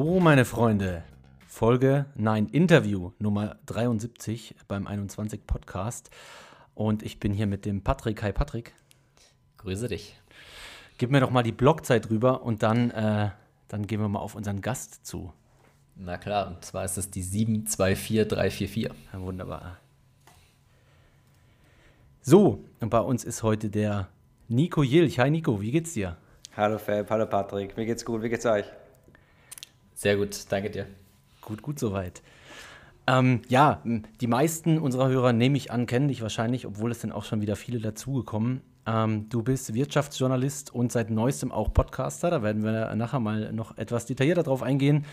So, meine Freunde, Folge, nein, Interview Nummer 73 beim 21 Podcast. Und ich bin hier mit dem Patrick. Hi, Patrick. Grüße dich. Gib mir doch mal die Blockzeit rüber und dann, äh, dann gehen wir mal auf unseren Gast zu. Na klar, und zwar ist es die 724344. Ja, wunderbar. So, und bei uns ist heute der Nico Jilch. Hi Nico, wie geht's dir? Hallo Fab, hallo Patrick. Mir geht's gut, wie geht's euch? Sehr gut, danke dir. Gut, gut soweit. Ähm, ja, die meisten unserer Hörer, nehme ich an, kennen dich wahrscheinlich, obwohl es dann auch schon wieder viele dazugekommen. Ähm, du bist Wirtschaftsjournalist und seit neuestem auch Podcaster. Da werden wir nachher mal noch etwas detaillierter drauf eingehen.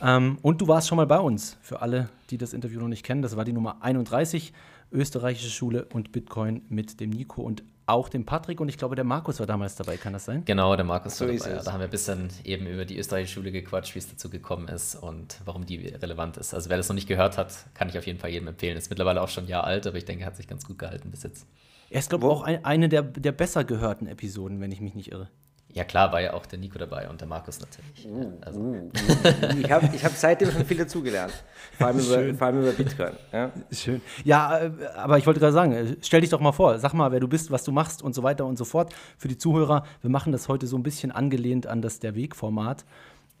Ähm, und du warst schon mal bei uns. Für alle, die das Interview noch nicht kennen, das war die Nummer 31, österreichische Schule und Bitcoin mit dem Nico und auch dem Patrick und ich glaube, der Markus war damals dabei, kann das sein? Genau, der Markus so war dabei. Ja, da haben wir ein bisschen eben über die österreichische Schule gequatscht, wie es dazu gekommen ist und warum die relevant ist. Also wer das noch nicht gehört hat, kann ich auf jeden Fall jedem empfehlen. Ist mittlerweile auch schon ein Jahr alt, aber ich denke, er hat sich ganz gut gehalten bis jetzt. Er ist, glaube ich, auch ein, eine der, der besser gehörten Episoden, wenn ich mich nicht irre. Ja klar, war ja auch der Nico dabei und der Markus natürlich. Uh, also. uh, Ich habe ich hab seitdem schon viel dazugelernt, vor allem über, vor allem über Bitcoin. Ja. Schön. Ja, äh, aber ich wollte gerade sagen, äh, stell dich doch mal vor, sag mal, wer du bist, was du machst und so weiter und so fort. Für die Zuhörer, wir machen das heute so ein bisschen angelehnt an das Der Weg-Format.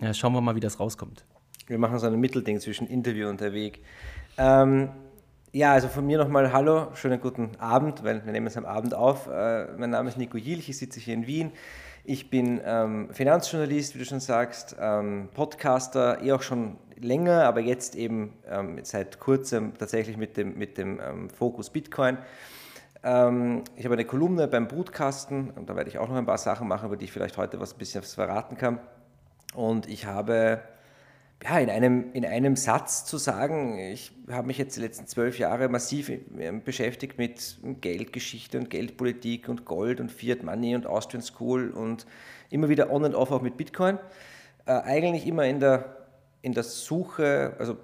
Ja, schauen wir mal, wie das rauskommt. Wir machen so ein Mittelding zwischen Interview und Der Weg. Ähm, ja, also von mir nochmal Hallo, schönen guten Abend, weil wir nehmen es am Abend auf. Äh, mein Name ist Nico Jilch, ich sitze hier in Wien. Ich bin ähm, Finanzjournalist, wie du schon sagst, ähm, Podcaster, eh auch schon länger, aber jetzt eben ähm, seit kurzem tatsächlich mit dem, mit dem ähm, Fokus Bitcoin. Ähm, ich habe eine Kolumne beim Brutkasten und da werde ich auch noch ein paar Sachen machen, über die ich vielleicht heute was ein bisschen verraten kann. Und ich habe ja, in einem, in einem Satz zu sagen, ich habe mich jetzt die letzten zwölf Jahre massiv beschäftigt mit Geldgeschichte und Geldpolitik und Gold und Fiat Money und Austrian School und immer wieder on and off auch mit Bitcoin. Äh, eigentlich immer in der, in der Suche, also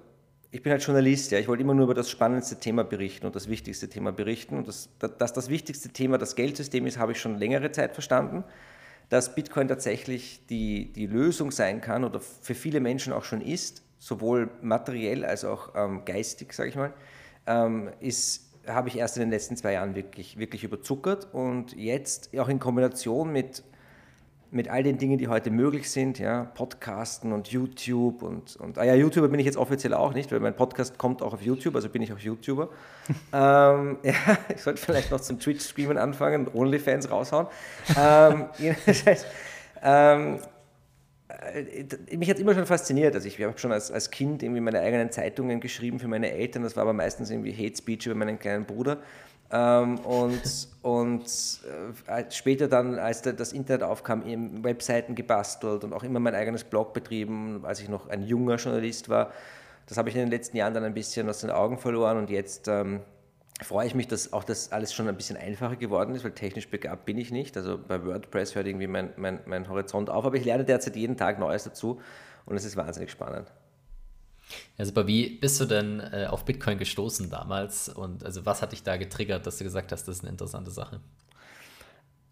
ich bin halt Journalist, ja, ich wollte immer nur über das spannendste Thema berichten und das wichtigste Thema berichten. Und das, dass das wichtigste Thema das Geldsystem ist, habe ich schon längere Zeit verstanden dass Bitcoin tatsächlich die, die Lösung sein kann oder für viele Menschen auch schon ist, sowohl materiell als auch ähm, geistig, sage ich mal, ähm, ist, habe ich erst in den letzten zwei Jahren wirklich, wirklich überzuckert. Und jetzt auch in Kombination mit mit all den Dingen, die heute möglich sind, ja, Podcasten und YouTube und, und ah ja, YouTuber bin ich jetzt offiziell auch nicht, weil mein Podcast kommt auch auf YouTube, also bin ich auch YouTuber. ähm, ja, ich sollte vielleicht noch zum Twitch-Streamen anfangen und OnlyFans raushauen. ähm, ähm, äh, mich hat immer schon fasziniert. Also ich habe schon als, als Kind irgendwie meine eigenen Zeitungen geschrieben für meine Eltern. Das war aber meistens irgendwie Hate Speech über meinen kleinen Bruder. Ähm, und und äh, später dann, als das Internet aufkam, eben Webseiten gebastelt und auch immer mein eigenes Blog betrieben, als ich noch ein junger Journalist war. Das habe ich in den letzten Jahren dann ein bisschen aus den Augen verloren und jetzt ähm, freue ich mich, dass auch das alles schon ein bisschen einfacher geworden ist, weil technisch begabt bin ich nicht. Also bei WordPress hört irgendwie mein, mein, mein Horizont auf, aber ich lerne derzeit jeden Tag Neues dazu und es ist wahnsinnig spannend. Ja, super. Wie bist du denn äh, auf Bitcoin gestoßen damals? Und also was hat dich da getriggert, dass du gesagt hast, das ist eine interessante Sache?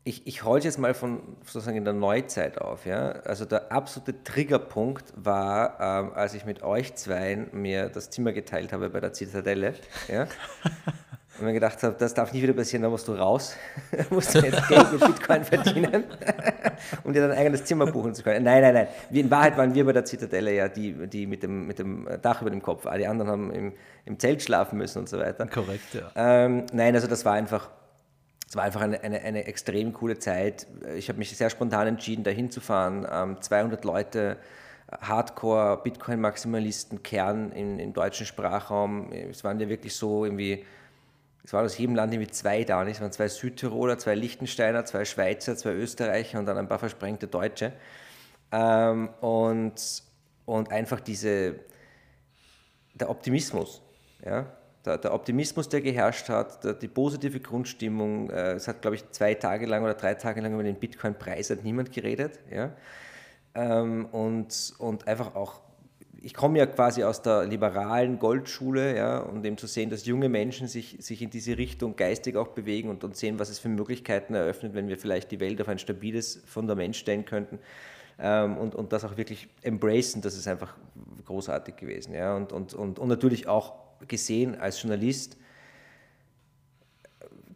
Ich, ich hole jetzt mal von sozusagen in der Neuzeit auf. Ja? Also der absolute Triggerpunkt war, ähm, als ich mit euch zweien mir das Zimmer geteilt habe bei der Zitadelle. Ja? Und mir gedacht habe, das darf nie wieder passieren, da musst du raus, musst du jetzt Geld mit Bitcoin verdienen, um dir dein eigenes Zimmer buchen zu können. Nein, nein, nein. In Wahrheit waren wir bei der Zitadelle ja die, die mit, dem, mit dem Dach über dem Kopf. Alle anderen haben im, im Zelt schlafen müssen und so weiter. Korrekt, ja. Ähm, nein, also das war einfach, es war einfach eine, eine, eine extrem coole Zeit. Ich habe mich sehr spontan entschieden, da hinzufahren. Ähm, 200 Leute, Hardcore, Bitcoin-Maximalisten, Kern im, im deutschen Sprachraum. Es waren ja wirklich so irgendwie es waren aus jedem Land irgendwie zwei da. Nicht? Es waren zwei Südtiroler, zwei Liechtensteiner, zwei Schweizer, zwei Österreicher und dann ein paar versprengte Deutsche. Ähm, und, und einfach diese, der Optimismus, ja? der, der Optimismus, der geherrscht hat, der, die positive Grundstimmung. Äh, es hat, glaube ich, zwei Tage lang oder drei Tage lang über den Bitcoin-Preis hat niemand geredet. Ja? Ähm, und, und einfach auch ich komme ja quasi aus der liberalen Goldschule, ja, und eben zu sehen, dass junge Menschen sich, sich in diese Richtung geistig auch bewegen und, und sehen, was es für Möglichkeiten eröffnet, wenn wir vielleicht die Welt auf ein stabiles Fundament stellen könnten, ähm, und, und das auch wirklich embracen, das ist einfach großartig gewesen. Ja? Und, und, und, und natürlich auch gesehen als Journalist,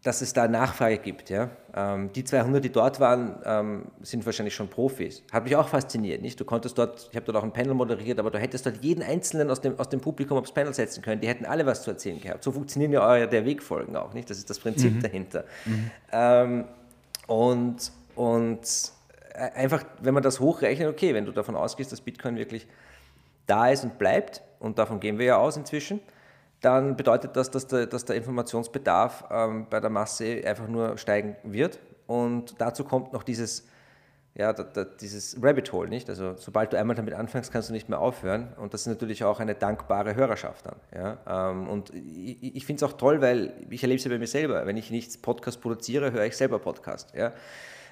dass es da Nachfrage gibt. Ja? Ähm, die 200, die dort waren, ähm, sind wahrscheinlich schon Profis. Hat mich auch fasziniert. Nicht? Du konntest dort, ich habe dort auch ein Panel moderiert, aber du hättest dort jeden Einzelnen aus dem, aus dem Publikum aufs Panel setzen können. Die hätten alle was zu erzählen gehabt. So funktionieren ja eure der Wegfolgen auch. Nicht? Das ist das Prinzip mhm. dahinter. Mhm. Ähm, und, und äh, einfach, wenn man das hochrechnet, okay, wenn du davon ausgehst, dass Bitcoin wirklich da ist und bleibt, und davon gehen wir ja aus inzwischen, dann bedeutet das, dass der, dass der Informationsbedarf ähm, bei der Masse einfach nur steigen wird. Und dazu kommt noch dieses, ja, da, da, dieses Rabbit Hole, nicht? Also sobald du einmal damit anfängst, kannst du nicht mehr aufhören. Und das ist natürlich auch eine dankbare Hörerschaft dann. Ja? Ähm, und ich, ich finde es auch toll, weil ich erlebe es ja bei mir selber. Wenn ich nichts Podcast produziere, höre ich selber Podcast. Ja?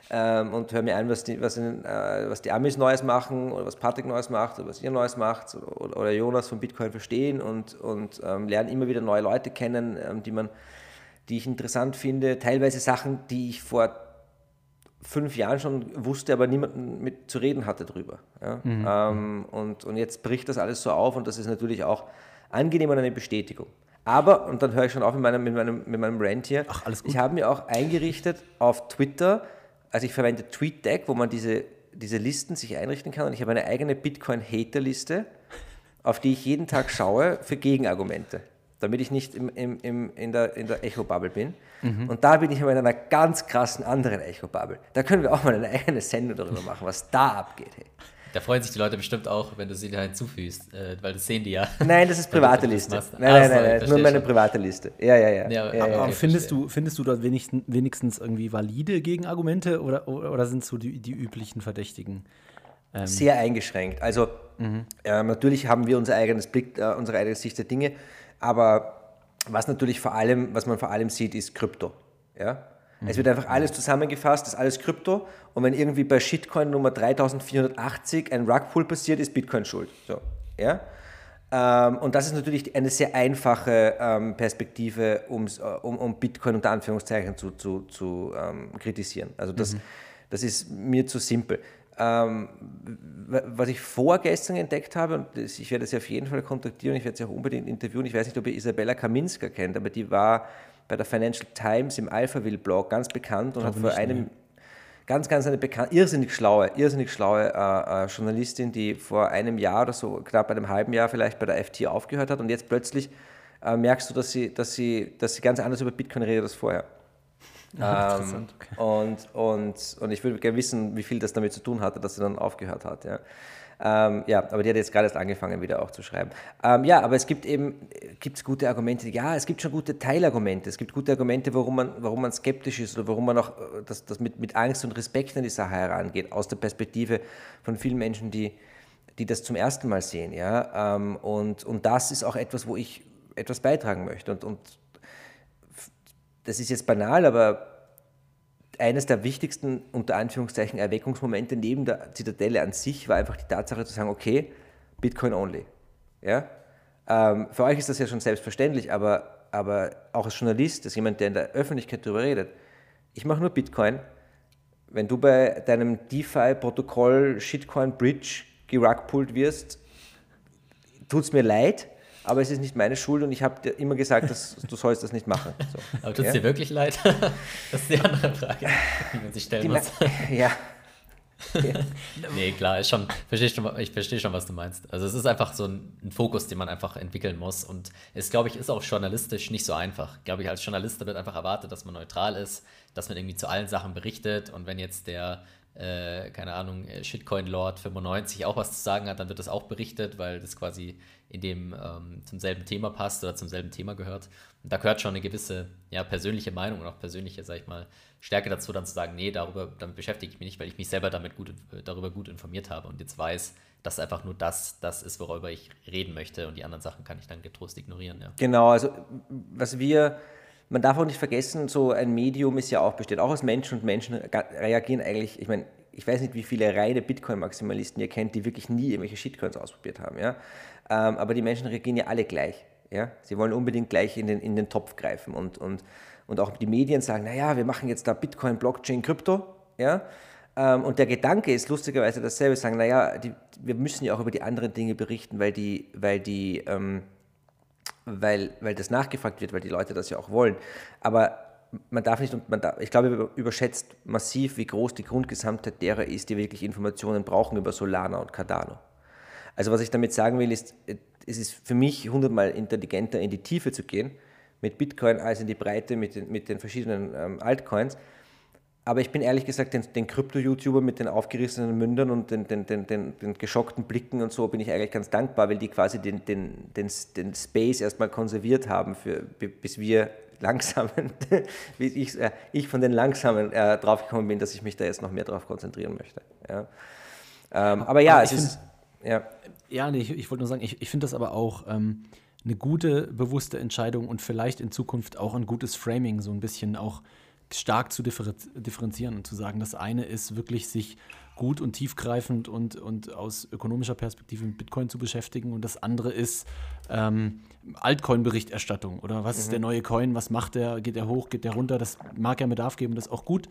Ähm, und höre mir an, was die, was, in, äh, was die Amis Neues machen oder was Patrick Neues macht oder was ihr Neues macht oder, oder Jonas von Bitcoin verstehen und, und ähm, lerne immer wieder neue Leute kennen, ähm, die, man, die ich interessant finde. Teilweise Sachen, die ich vor fünf Jahren schon wusste, aber niemanden mit zu reden hatte drüber. Ja? Mhm. Ähm, und, und jetzt bricht das alles so auf und das ist natürlich auch angenehm und eine Bestätigung. Aber, und dann höre ich schon auf mit meinem, mit meinem, mit meinem Rant hier, Ach, ich habe mir auch eingerichtet auf Twitter also ich verwende TweetDeck, wo man diese, diese Listen sich einrichten kann und ich habe eine eigene Bitcoin-Hater-Liste, auf die ich jeden Tag schaue für Gegenargumente, damit ich nicht im, im, im, in der, in der Echo-Bubble bin. Mhm. Und da bin ich aber in einer ganz krassen anderen Echo-Bubble. Da können wir auch mal eine eigene Sendung darüber machen, was da abgeht. Hey. Da freuen sich die Leute bestimmt auch, wenn du sie da hinzufügst, äh, weil das sehen die ja. Nein, das ist private Liste. Nein, nein, nein, nein nur meine private Liste. Ja, ja, ja. ja, ja, ja, ja findest, du, findest du dort wenigstens, wenigstens irgendwie valide Gegenargumente oder, oder sind es so die, die üblichen Verdächtigen? Ähm. Sehr eingeschränkt. Also mhm. äh, natürlich haben wir unser eigenes Blick, äh, unsere eigene Sicht der Dinge, aber was natürlich vor allem, was man vor allem sieht, ist Krypto. Ja? Es wird einfach alles zusammengefasst, das ist alles Krypto. Und wenn irgendwie bei Shitcoin Nummer 3480 ein Rugpull passiert, ist Bitcoin schuld. So, ja? Ähm, und das ist natürlich eine sehr einfache ähm, Perspektive, um, um, Bitcoin unter Anführungszeichen zu, zu, zu ähm, kritisieren. Also das, mhm. das ist mir zu simpel. was ich vorgestern entdeckt habe, und ich werde sie auf jeden Fall kontaktieren, ich werde sie auch unbedingt interviewen, ich weiß nicht, ob ihr Isabella Kaminska kennt, aber die war bei der Financial Times im Alphaville-Blog ganz bekannt und hat vor einem mehr. ganz, ganz eine bekannte, irrsinnig schlaue, irrsinnig schlaue äh, äh, Journalistin, die vor einem Jahr oder so, knapp einem halben Jahr vielleicht bei der FT aufgehört hat und jetzt plötzlich äh, merkst du, dass sie, dass, sie, dass sie ganz anders über Bitcoin redet als vorher. Ja, ähm, okay. und, und, und ich würde gerne wissen, wie viel das damit zu tun hatte, dass sie dann aufgehört hat. Ja. Ähm, ja, aber die hat jetzt gerade erst angefangen, wieder auch zu schreiben. Ähm, ja, aber es gibt eben gibt's gute Argumente. Ja, es gibt schon gute Teilargumente. Es gibt gute Argumente, warum man, warum man skeptisch ist oder warum man auch äh, das, das mit, mit Angst und Respekt an die Sache herangeht, aus der Perspektive von vielen Menschen, die, die das zum ersten Mal sehen. Ja? Ähm, und, und das ist auch etwas, wo ich etwas beitragen möchte. Und, und das ist jetzt banal, aber eines der wichtigsten, unter Anführungszeichen, Erweckungsmomente neben der Zitadelle an sich war einfach die Tatsache zu sagen, okay, Bitcoin only. Ja? Ähm, für euch ist das ja schon selbstverständlich, aber, aber auch als Journalist, als jemand, der in der Öffentlichkeit darüber redet, ich mache nur Bitcoin. Wenn du bei deinem DeFi-Protokoll Shitcoin Bridge gerugpult wirst, tut es mir leid, aber es ist nicht meine Schuld und ich habe dir immer gesagt, dass du sollst das nicht machen. So. Aber tut es ja? dir wirklich leid? das ist die andere Frage, die man sich stellen die muss. Ja. ja. nee, klar, ist schon, versteh schon, ich verstehe schon, was du meinst. Also es ist einfach so ein, ein Fokus, den man einfach entwickeln muss. Und es, glaube ich, ist auch journalistisch nicht so einfach. Glaube ich, als Journalist wird einfach erwartet, dass man neutral ist, dass man irgendwie zu allen Sachen berichtet. Und wenn jetzt der äh, keine Ahnung, Shitcoin Lord 95 auch was zu sagen hat, dann wird das auch berichtet, weil das quasi in dem ähm, zum selben Thema passt oder zum selben Thema gehört. Und da gehört schon eine gewisse ja, persönliche Meinung und auch persönliche, sag ich mal, Stärke dazu, dann zu sagen, nee, darüber, damit beschäftige ich mich nicht, weil ich mich selber damit gut, darüber gut informiert habe und jetzt weiß, dass einfach nur das, das ist, worüber ich reden möchte und die anderen Sachen kann ich dann getrost ignorieren. Ja. Genau, also was wir, man darf auch nicht vergessen, so ein Medium ist ja auch besteht, auch aus Menschen und Menschen reagieren eigentlich, ich meine, ich weiß nicht, wie viele reine Bitcoin-Maximalisten ihr kennt, die wirklich nie irgendwelche Shitcoins ausprobiert haben. Ja? Ähm, aber die Menschen reagieren ja alle gleich. Ja? Sie wollen unbedingt gleich in den, in den Topf greifen. Und, und, und auch die Medien sagen, naja, wir machen jetzt da Bitcoin, Blockchain, Krypto. Ja? Ähm, und der Gedanke ist lustigerweise dasselbe, sagen, naja, die, wir müssen ja auch über die anderen Dinge berichten, weil die, weil die, ähm, weil, weil das nachgefragt wird, weil die Leute das ja auch wollen. Aber man darf nicht, und man darf, ich glaube, überschätzt massiv, wie groß die Grundgesamtheit derer ist, die wirklich Informationen brauchen über Solana und Cardano. Also was ich damit sagen will, ist, es ist für mich hundertmal intelligenter, in die Tiefe zu gehen mit Bitcoin als in die Breite mit den, mit den verschiedenen ähm, Altcoins. Aber ich bin ehrlich gesagt den, den Krypto-YouTuber mit den aufgerissenen Mündern und den, den, den, den, den geschockten Blicken und so bin ich eigentlich ganz dankbar, weil die quasi den, den, den, den Space erstmal konserviert haben, für, bis wir langsamen, wie ich, äh, ich von den langsamen äh, draufgekommen bin, dass ich mich da jetzt noch mehr drauf konzentrieren möchte. Ja. Ähm, aber ja, aber es ist. Ja, ja nee, ich, ich wollte nur sagen, ich, ich finde das aber auch ähm, eine gute, bewusste Entscheidung und vielleicht in Zukunft auch ein gutes Framing, so ein bisschen auch stark zu differenzieren und zu sagen, das eine ist wirklich sich gut und tiefgreifend und, und aus ökonomischer Perspektive mit Bitcoin zu beschäftigen und das andere ist ähm, Altcoin-Berichterstattung oder was mhm. ist der neue Coin, was macht der, geht der hoch, geht der runter, das mag ja Bedarf geben, das ist auch gut,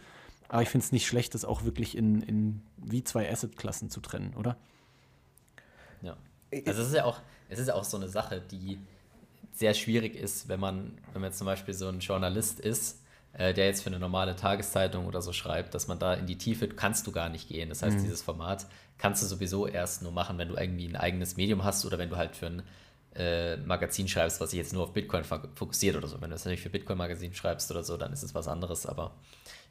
aber ich finde es nicht schlecht, das auch wirklich in, in wie zwei Asset-Klassen zu trennen, oder? Ja, also es ist ja auch, es ist ja auch so eine Sache, die sehr schwierig ist, wenn man, wenn man jetzt zum Beispiel so ein Journalist ist, äh, der jetzt für eine normale Tageszeitung oder so schreibt, dass man da in die Tiefe kannst du gar nicht gehen. Das heißt, mhm. dieses Format kannst du sowieso erst nur machen, wenn du irgendwie ein eigenes Medium hast oder wenn du halt für ein äh, Magazin schreibst, was sich jetzt nur auf Bitcoin fokussiert oder so. Wenn du es natürlich für Bitcoin-Magazin schreibst oder so, dann ist es was anderes, aber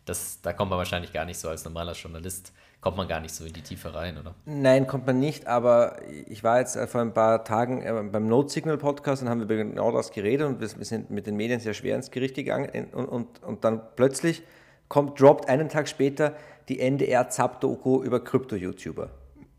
das, da kommt man wahrscheinlich gar nicht so als normaler Journalist kommt man gar nicht so in die Tiefe rein, oder? Nein, kommt man nicht, aber ich war jetzt äh, vor ein paar Tagen äh, beim Note Signal Podcast und haben wir über genau das geredet und wir sind mit den Medien sehr schwer ins Gericht gegangen und, und, und dann plötzlich kommt, droppt einen Tag später die NDR Zap-Doku über Krypto-YouTuber.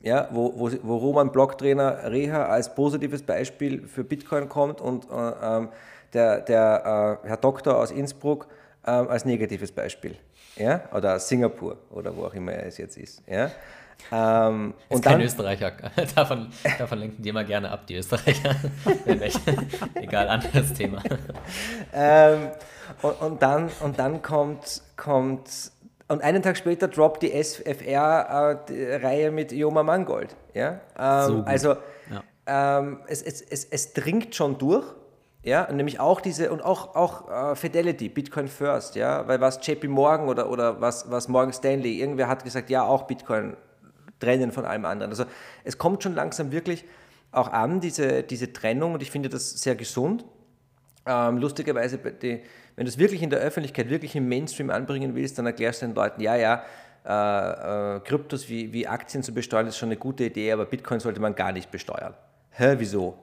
Ja, wo, wo, wo Roman Blocktrainer Reha als positives Beispiel für Bitcoin kommt und äh, ähm, der, der äh, Herr Doktor aus Innsbruck äh, als negatives Beispiel ja? oder Singapur oder wo auch immer es jetzt ist. Ja? Ähm, ist und kein dann, Österreicher. Davon, davon lenken die immer gerne ab, die Österreicher. Egal, anderes Thema. Ähm, und, und, dann, und dann kommt, kommt, und einen Tag später droppt die SFR-Reihe mit Joma Mangold. Ja? Ähm, so also ja. ähm, es, es, es, es dringt schon durch. Ja, nämlich auch diese und auch, auch uh, Fidelity, Bitcoin First, ja, weil was JP Morgan oder, oder was, was Morgan Stanley, irgendwer hat gesagt, ja, auch Bitcoin trennen von allem anderen. Also es kommt schon langsam wirklich auch an, diese, diese Trennung und ich finde das sehr gesund. Ähm, lustigerweise, die, wenn du es wirklich in der Öffentlichkeit, wirklich im Mainstream anbringen willst, dann erklärst du den Leuten, ja, ja, äh, äh, Kryptos wie, wie Aktien zu besteuern ist schon eine gute Idee, aber Bitcoin sollte man gar nicht besteuern. Hä, wieso?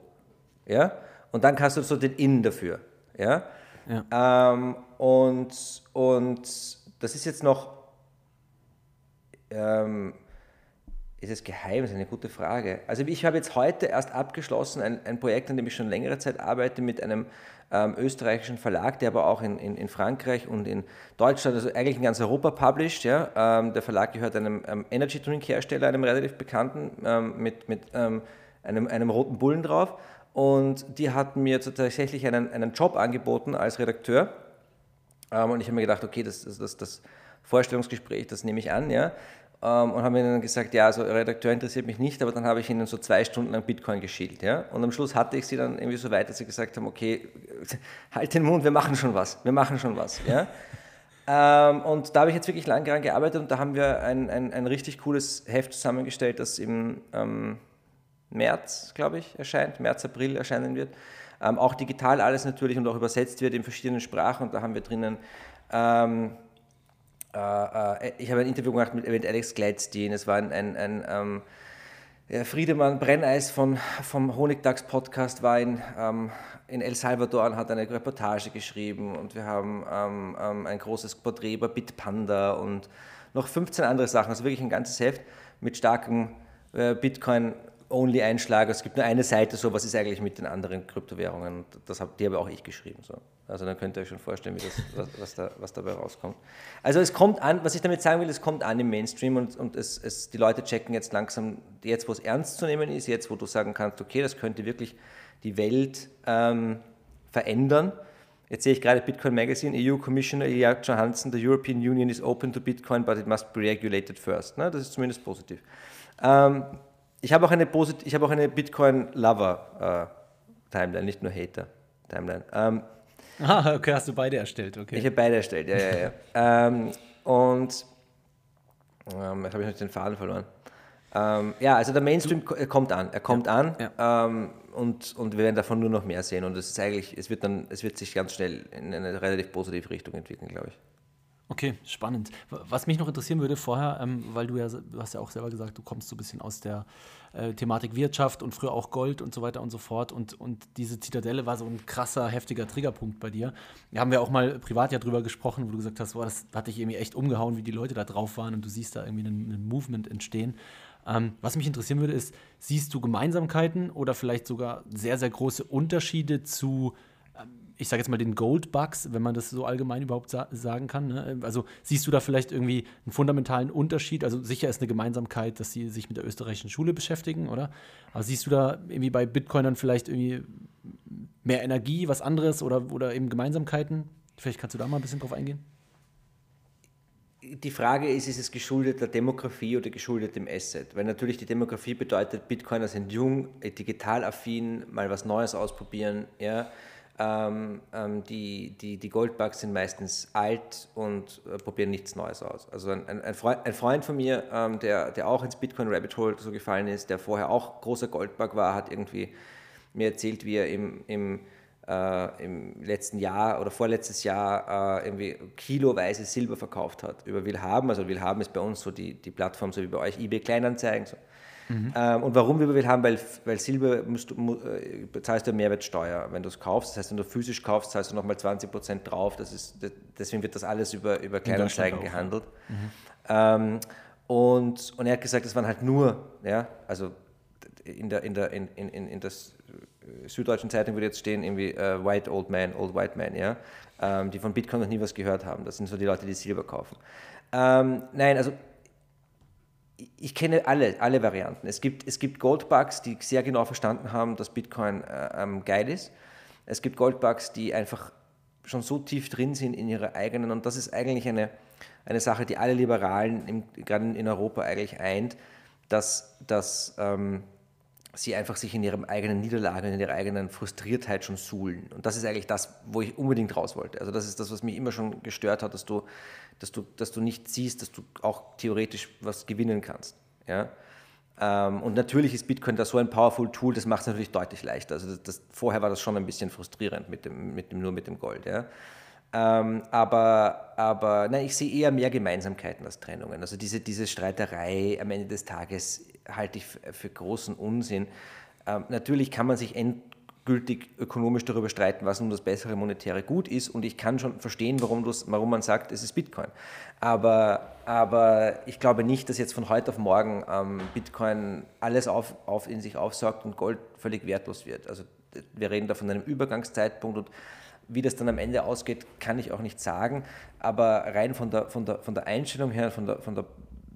Ja? Und dann hast du so den In dafür. Ja? ja. Ähm, und, und das ist jetzt noch, ähm, ist es geheim? Das ist eine gute Frage. Also ich habe jetzt heute erst abgeschlossen ein, ein Projekt, an dem ich schon längere Zeit arbeite, mit einem ähm, österreichischen Verlag, der aber auch in, in, in, Frankreich und in Deutschland, also eigentlich in ganz Europa published. Ja? Ähm, der Verlag gehört einem ähm, Energy Drink Hersteller, einem relativ bekannten, ähm, mit, mit ähm, einem, einem roten Bullen drauf. Und die hat mir tatsächlich einen, einen Job angeboten als Redakteur. Ähm, und ich habe mir gedacht, okay, das, das, das, das Vorstellungsgespräch, das nehme ich an, ja. Ähm, und habe ihnen gesagt, ja, also Redakteur interessiert mich nicht, aber dann habe ich ihnen so zwei Stunden lang Bitcoin geschielt, ja. Und am Schluss hatte ich sie dann irgendwie so weit, dass sie gesagt haben, okay, halt den Mund, wir machen schon was, wir machen schon was, ja. Ähm, und da habe ich jetzt wirklich lange daran gearbeitet und da haben wir ein, ein, ein richtig cooles Heft zusammengestellt, das im ähm, März, glaube ich, erscheint, März, April erscheinen wird. Ähm, auch digital alles natürlich und auch übersetzt wird in verschiedenen Sprachen. Und da haben wir drinnen, ähm, äh, äh, ich habe ein Interview gemacht mit, mit Alex Gleitstein. Es war ein, ein, ein ähm, Friedemann Brenneis von, vom Honigdachs-Podcast war in, ähm, in El Salvador und hat eine Reportage geschrieben. Und wir haben ähm, ähm, ein großes Porträt über Bitpanda und noch 15 andere Sachen. Also wirklich ein ganzes Heft mit starkem äh, Bitcoin- Only-Einschlag. Es gibt nur eine Seite, so was ist eigentlich mit den anderen Kryptowährungen. Das hab, die habe auch ich geschrieben. So. Also dann könnt ihr euch schon vorstellen, das, was, was, da, was, dabei rauskommt. Also es kommt an, was ich damit sagen will, es kommt an im Mainstream und, und es, es, die Leute checken jetzt langsam, jetzt wo es ernst zu nehmen ist, jetzt wo du sagen kannst, okay, das könnte wirklich die Welt ähm, verändern, Jetzt sehe ich gerade Bitcoin Magazine, EU Commissioner Ilya Johansson, the European Union is open to Bitcoin, but it must be regulated first. Ne? Das ist zumindest positiv. Ähm, ich habe auch eine, Posit hab eine Bitcoin-Lover-Timeline, äh, nicht nur Hater-Timeline. Ähm, ah, okay, hast du beide erstellt, okay. Ich habe beide erstellt, ja, ja, ja. ähm, und ähm, jetzt habe ich noch den Faden verloren. Ähm, ja, also der Mainstream du, kommt an, er kommt ja, an ja. Ähm, und, und wir werden davon nur noch mehr sehen. Und es ist eigentlich, es wird dann, es wird sich ganz schnell in eine relativ positive Richtung entwickeln, glaube ich. Okay, spannend. Was mich noch interessieren würde vorher, ähm, weil du ja, du hast ja auch selber gesagt, du kommst so ein bisschen aus der äh, Thematik Wirtschaft und früher auch Gold und so weiter und so fort. Und, und diese Zitadelle war so ein krasser, heftiger Triggerpunkt bei dir. Da haben wir auch mal privat ja drüber gesprochen, wo du gesagt hast, boah, das hat dich irgendwie echt umgehauen, wie die Leute da drauf waren und du siehst da irgendwie ein, Movement entstehen. Ähm, was mich interessieren würde, ist, siehst du Gemeinsamkeiten oder vielleicht sogar sehr, sehr große Unterschiede zu ich sage jetzt mal den Goldbugs, wenn man das so allgemein überhaupt sa sagen kann. Ne? Also siehst du da vielleicht irgendwie einen fundamentalen Unterschied? Also sicher ist eine Gemeinsamkeit, dass sie sich mit der österreichischen Schule beschäftigen, oder? Aber siehst du da irgendwie bei Bitcoinern vielleicht irgendwie mehr Energie, was anderes oder, oder eben Gemeinsamkeiten? Vielleicht kannst du da mal ein bisschen drauf eingehen. Die Frage ist, ist es geschuldet der Demografie oder geschuldet dem Asset? Weil natürlich die Demografie bedeutet, Bitcoiner sind jung, digital affin, mal was Neues ausprobieren, ja ähm, ähm, die, die, die Goldbugs sind meistens alt und äh, probieren nichts Neues aus. Also ein, ein, Freund, ein Freund, von mir, ähm, der, der auch ins Bitcoin Rabbit Hole so gefallen ist, der vorher auch großer Goldbug war, hat irgendwie mir erzählt, wie er im, im, äh, im letzten Jahr oder vorletztes Jahr äh, irgendwie kiloweise Silber verkauft hat über Willhaben. Also Willhaben ist bei uns so die, die Plattform, so wie bei euch eBay Kleinanzeigen. So. Mhm. Ähm, und warum wir will haben, weil, weil Silber musst du, mu, äh, bezahlst du Mehrwertsteuer, wenn du es kaufst. Das heißt, wenn du physisch kaufst, zahlst du nochmal 20% drauf. Das ist, deswegen wird das alles über, über Kleinanzeigen gehandelt. Mhm. Ähm, und, und er hat gesagt, das waren halt nur, ja, also in der, in der, in, in, in das äh, Süddeutschen Zeitung würde jetzt stehen, irgendwie uh, White Old Man, Old White Man, ja, ähm, die von Bitcoin noch nie was gehört haben. Das sind so die Leute, die Silber kaufen. Ähm, nein, also ich kenne alle, alle Varianten. Es gibt, es gibt Goldbugs, die sehr genau verstanden haben, dass Bitcoin äh, ähm, geil ist. Es gibt Goldbugs, die einfach schon so tief drin sind in ihrer eigenen, und das ist eigentlich eine, eine Sache, die alle Liberalen, im, gerade in Europa eigentlich eint, dass, dass ähm, sie einfach sich in ihrem eigenen Niederlage, in ihrer eigenen Frustriertheit schon suhlen. Und das ist eigentlich das, wo ich unbedingt raus wollte. Also das ist das, was mich immer schon gestört hat, dass du, dass du, dass du nicht siehst, dass du auch theoretisch was gewinnen kannst. Ja? Ähm, und natürlich ist Bitcoin da so ein powerful Tool, das macht es natürlich deutlich leichter. Also das, das, vorher war das schon ein bisschen frustrierend mit dem, mit dem, nur mit dem Gold. Ja? Ähm, aber aber nein, ich sehe eher mehr Gemeinsamkeiten als Trennungen. Also diese, diese Streiterei am Ende des Tages halte ich für großen Unsinn. Ähm, natürlich kann man sich endgültig ökonomisch darüber streiten, was nun das bessere monetäre Gut ist. Und ich kann schon verstehen, warum, warum man sagt, es ist Bitcoin. Aber, aber ich glaube nicht, dass jetzt von heute auf morgen ähm, Bitcoin alles auf, auf in sich aufsaugt und Gold völlig wertlos wird. Also wir reden da von einem Übergangszeitpunkt und wie das dann am Ende ausgeht, kann ich auch nicht sagen. Aber rein von der, von der, von der Einstellung her, von der, von der,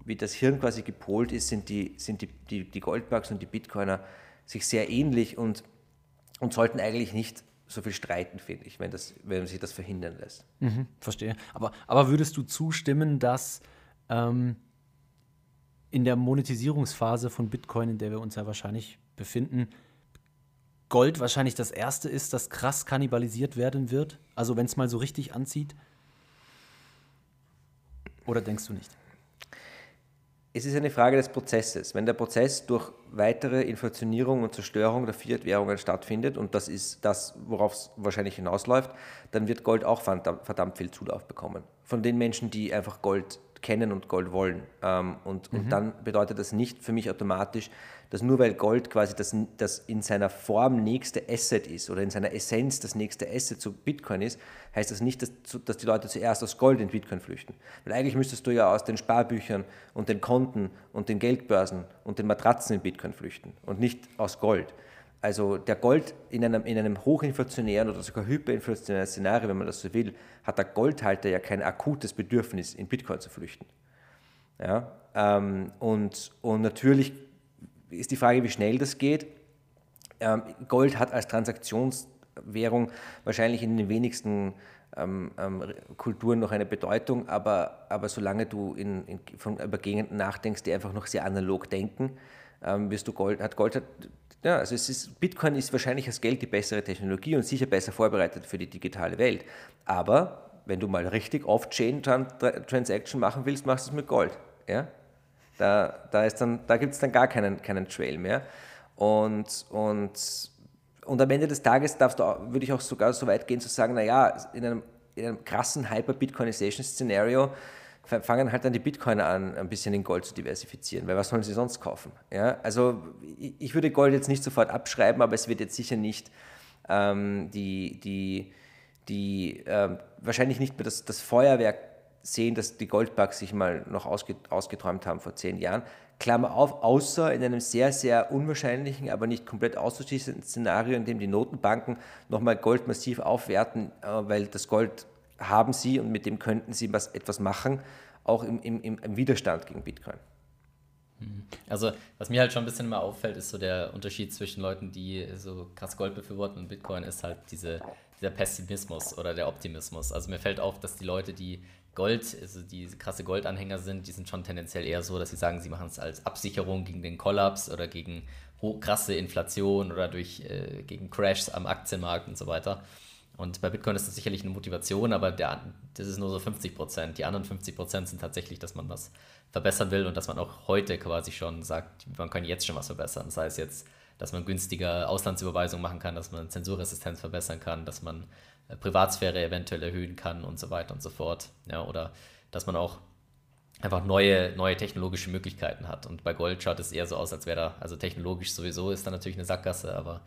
wie das Hirn quasi gepolt ist, sind die, sind die, die, die Goldbugs und die Bitcoiner sich sehr ähnlich und, und sollten eigentlich nicht so viel streiten, finde ich, wenn, das, wenn sich das verhindern lässt. Mhm, verstehe. Aber, aber würdest du zustimmen, dass ähm, in der Monetisierungsphase von Bitcoin, in der wir uns ja wahrscheinlich befinden, Gold wahrscheinlich das erste ist, das krass kannibalisiert werden wird? Also wenn es mal so richtig anzieht? Oder denkst du nicht? Es ist eine Frage des Prozesses. Wenn der Prozess durch weitere Inflationierung und Zerstörung der Fiat-Währungen stattfindet, und das ist das, worauf es wahrscheinlich hinausläuft, dann wird Gold auch verdammt viel Zulauf bekommen. Von den Menschen, die einfach Gold kennen und Gold wollen. Ähm, und, mhm. und dann bedeutet das nicht für mich automatisch, dass nur weil Gold quasi das, das in seiner Form nächste Asset ist oder in seiner Essenz das nächste Asset zu Bitcoin ist, heißt das nicht, dass, dass die Leute zuerst aus Gold in Bitcoin flüchten. Weil eigentlich müsstest du ja aus den Sparbüchern und den Konten und den Geldbörsen und den Matratzen in Bitcoin flüchten und nicht aus Gold. Also der Gold in einem, in einem hochinflationären oder sogar hyperinflationären Szenario, wenn man das so will, hat der Goldhalter ja kein akutes Bedürfnis, in Bitcoin zu flüchten. Ja? Ähm, und, und natürlich ist die Frage, wie schnell das geht. Ähm, Gold hat als Transaktionswert Währung wahrscheinlich in den wenigsten ähm, ähm, Kulturen noch eine Bedeutung, aber, aber solange du in, in, von, über Gegenden nachdenkst, die einfach noch sehr analog denken, ähm, wirst du Gold, hat Gold, hat, ja, also es ist, Bitcoin ist wahrscheinlich als Geld die bessere Technologie und sicher besser vorbereitet für die digitale Welt. Aber wenn du mal richtig Off-Chain-Transaction machen willst, machst du es mit Gold. Ja? Da, da, da gibt es dann gar keinen, keinen Trail mehr. Und, und und am Ende des Tages darfst du, würde ich auch sogar so weit gehen zu sagen, naja, in einem, in einem krassen Hyper-Bitcoinization-Szenario fangen halt dann die Bitcoiner an, ein bisschen in Gold zu diversifizieren, weil was sollen sie sonst kaufen? Ja? Also ich würde Gold jetzt nicht sofort abschreiben, aber es wird jetzt sicher nicht ähm, die, die, die äh, wahrscheinlich nicht mehr das, das Feuerwerk sehen, das die Goldbugs sich mal noch ausgeträumt haben vor zehn Jahren. Klammer auf, außer in einem sehr, sehr unwahrscheinlichen, aber nicht komplett auszuschließenden Szenario, in dem die Notenbanken nochmal Gold massiv aufwerten, äh, weil das Gold haben sie und mit dem könnten sie was, etwas machen, auch im, im, im Widerstand gegen Bitcoin. Mhm. Also, was mir halt schon ein bisschen immer auffällt, ist so der Unterschied zwischen Leuten, die so krass Gold befürworten und Bitcoin, ist halt diese, dieser Pessimismus oder der Optimismus. Also, mir fällt auf, dass die Leute, die Gold, also die krasse Goldanhänger sind, die sind schon tendenziell eher so, dass sie sagen, sie machen es als Absicherung gegen den Kollaps oder gegen krasse Inflation oder durch, äh, gegen Crashs am Aktienmarkt und so weiter. Und bei Bitcoin ist das sicherlich eine Motivation, aber der, das ist nur so 50 Prozent. Die anderen 50 Prozent sind tatsächlich, dass man was verbessern will und dass man auch heute quasi schon sagt, man kann jetzt schon was verbessern. Sei es jetzt, dass man günstiger Auslandsüberweisungen machen kann, dass man Zensurresistenz verbessern kann, dass man Privatsphäre eventuell erhöhen kann und so weiter und so fort. Ja, oder dass man auch einfach neue, neue technologische Möglichkeiten hat. Und bei Gold schaut es eher so aus, als wäre da, also technologisch sowieso ist da natürlich eine Sackgasse, aber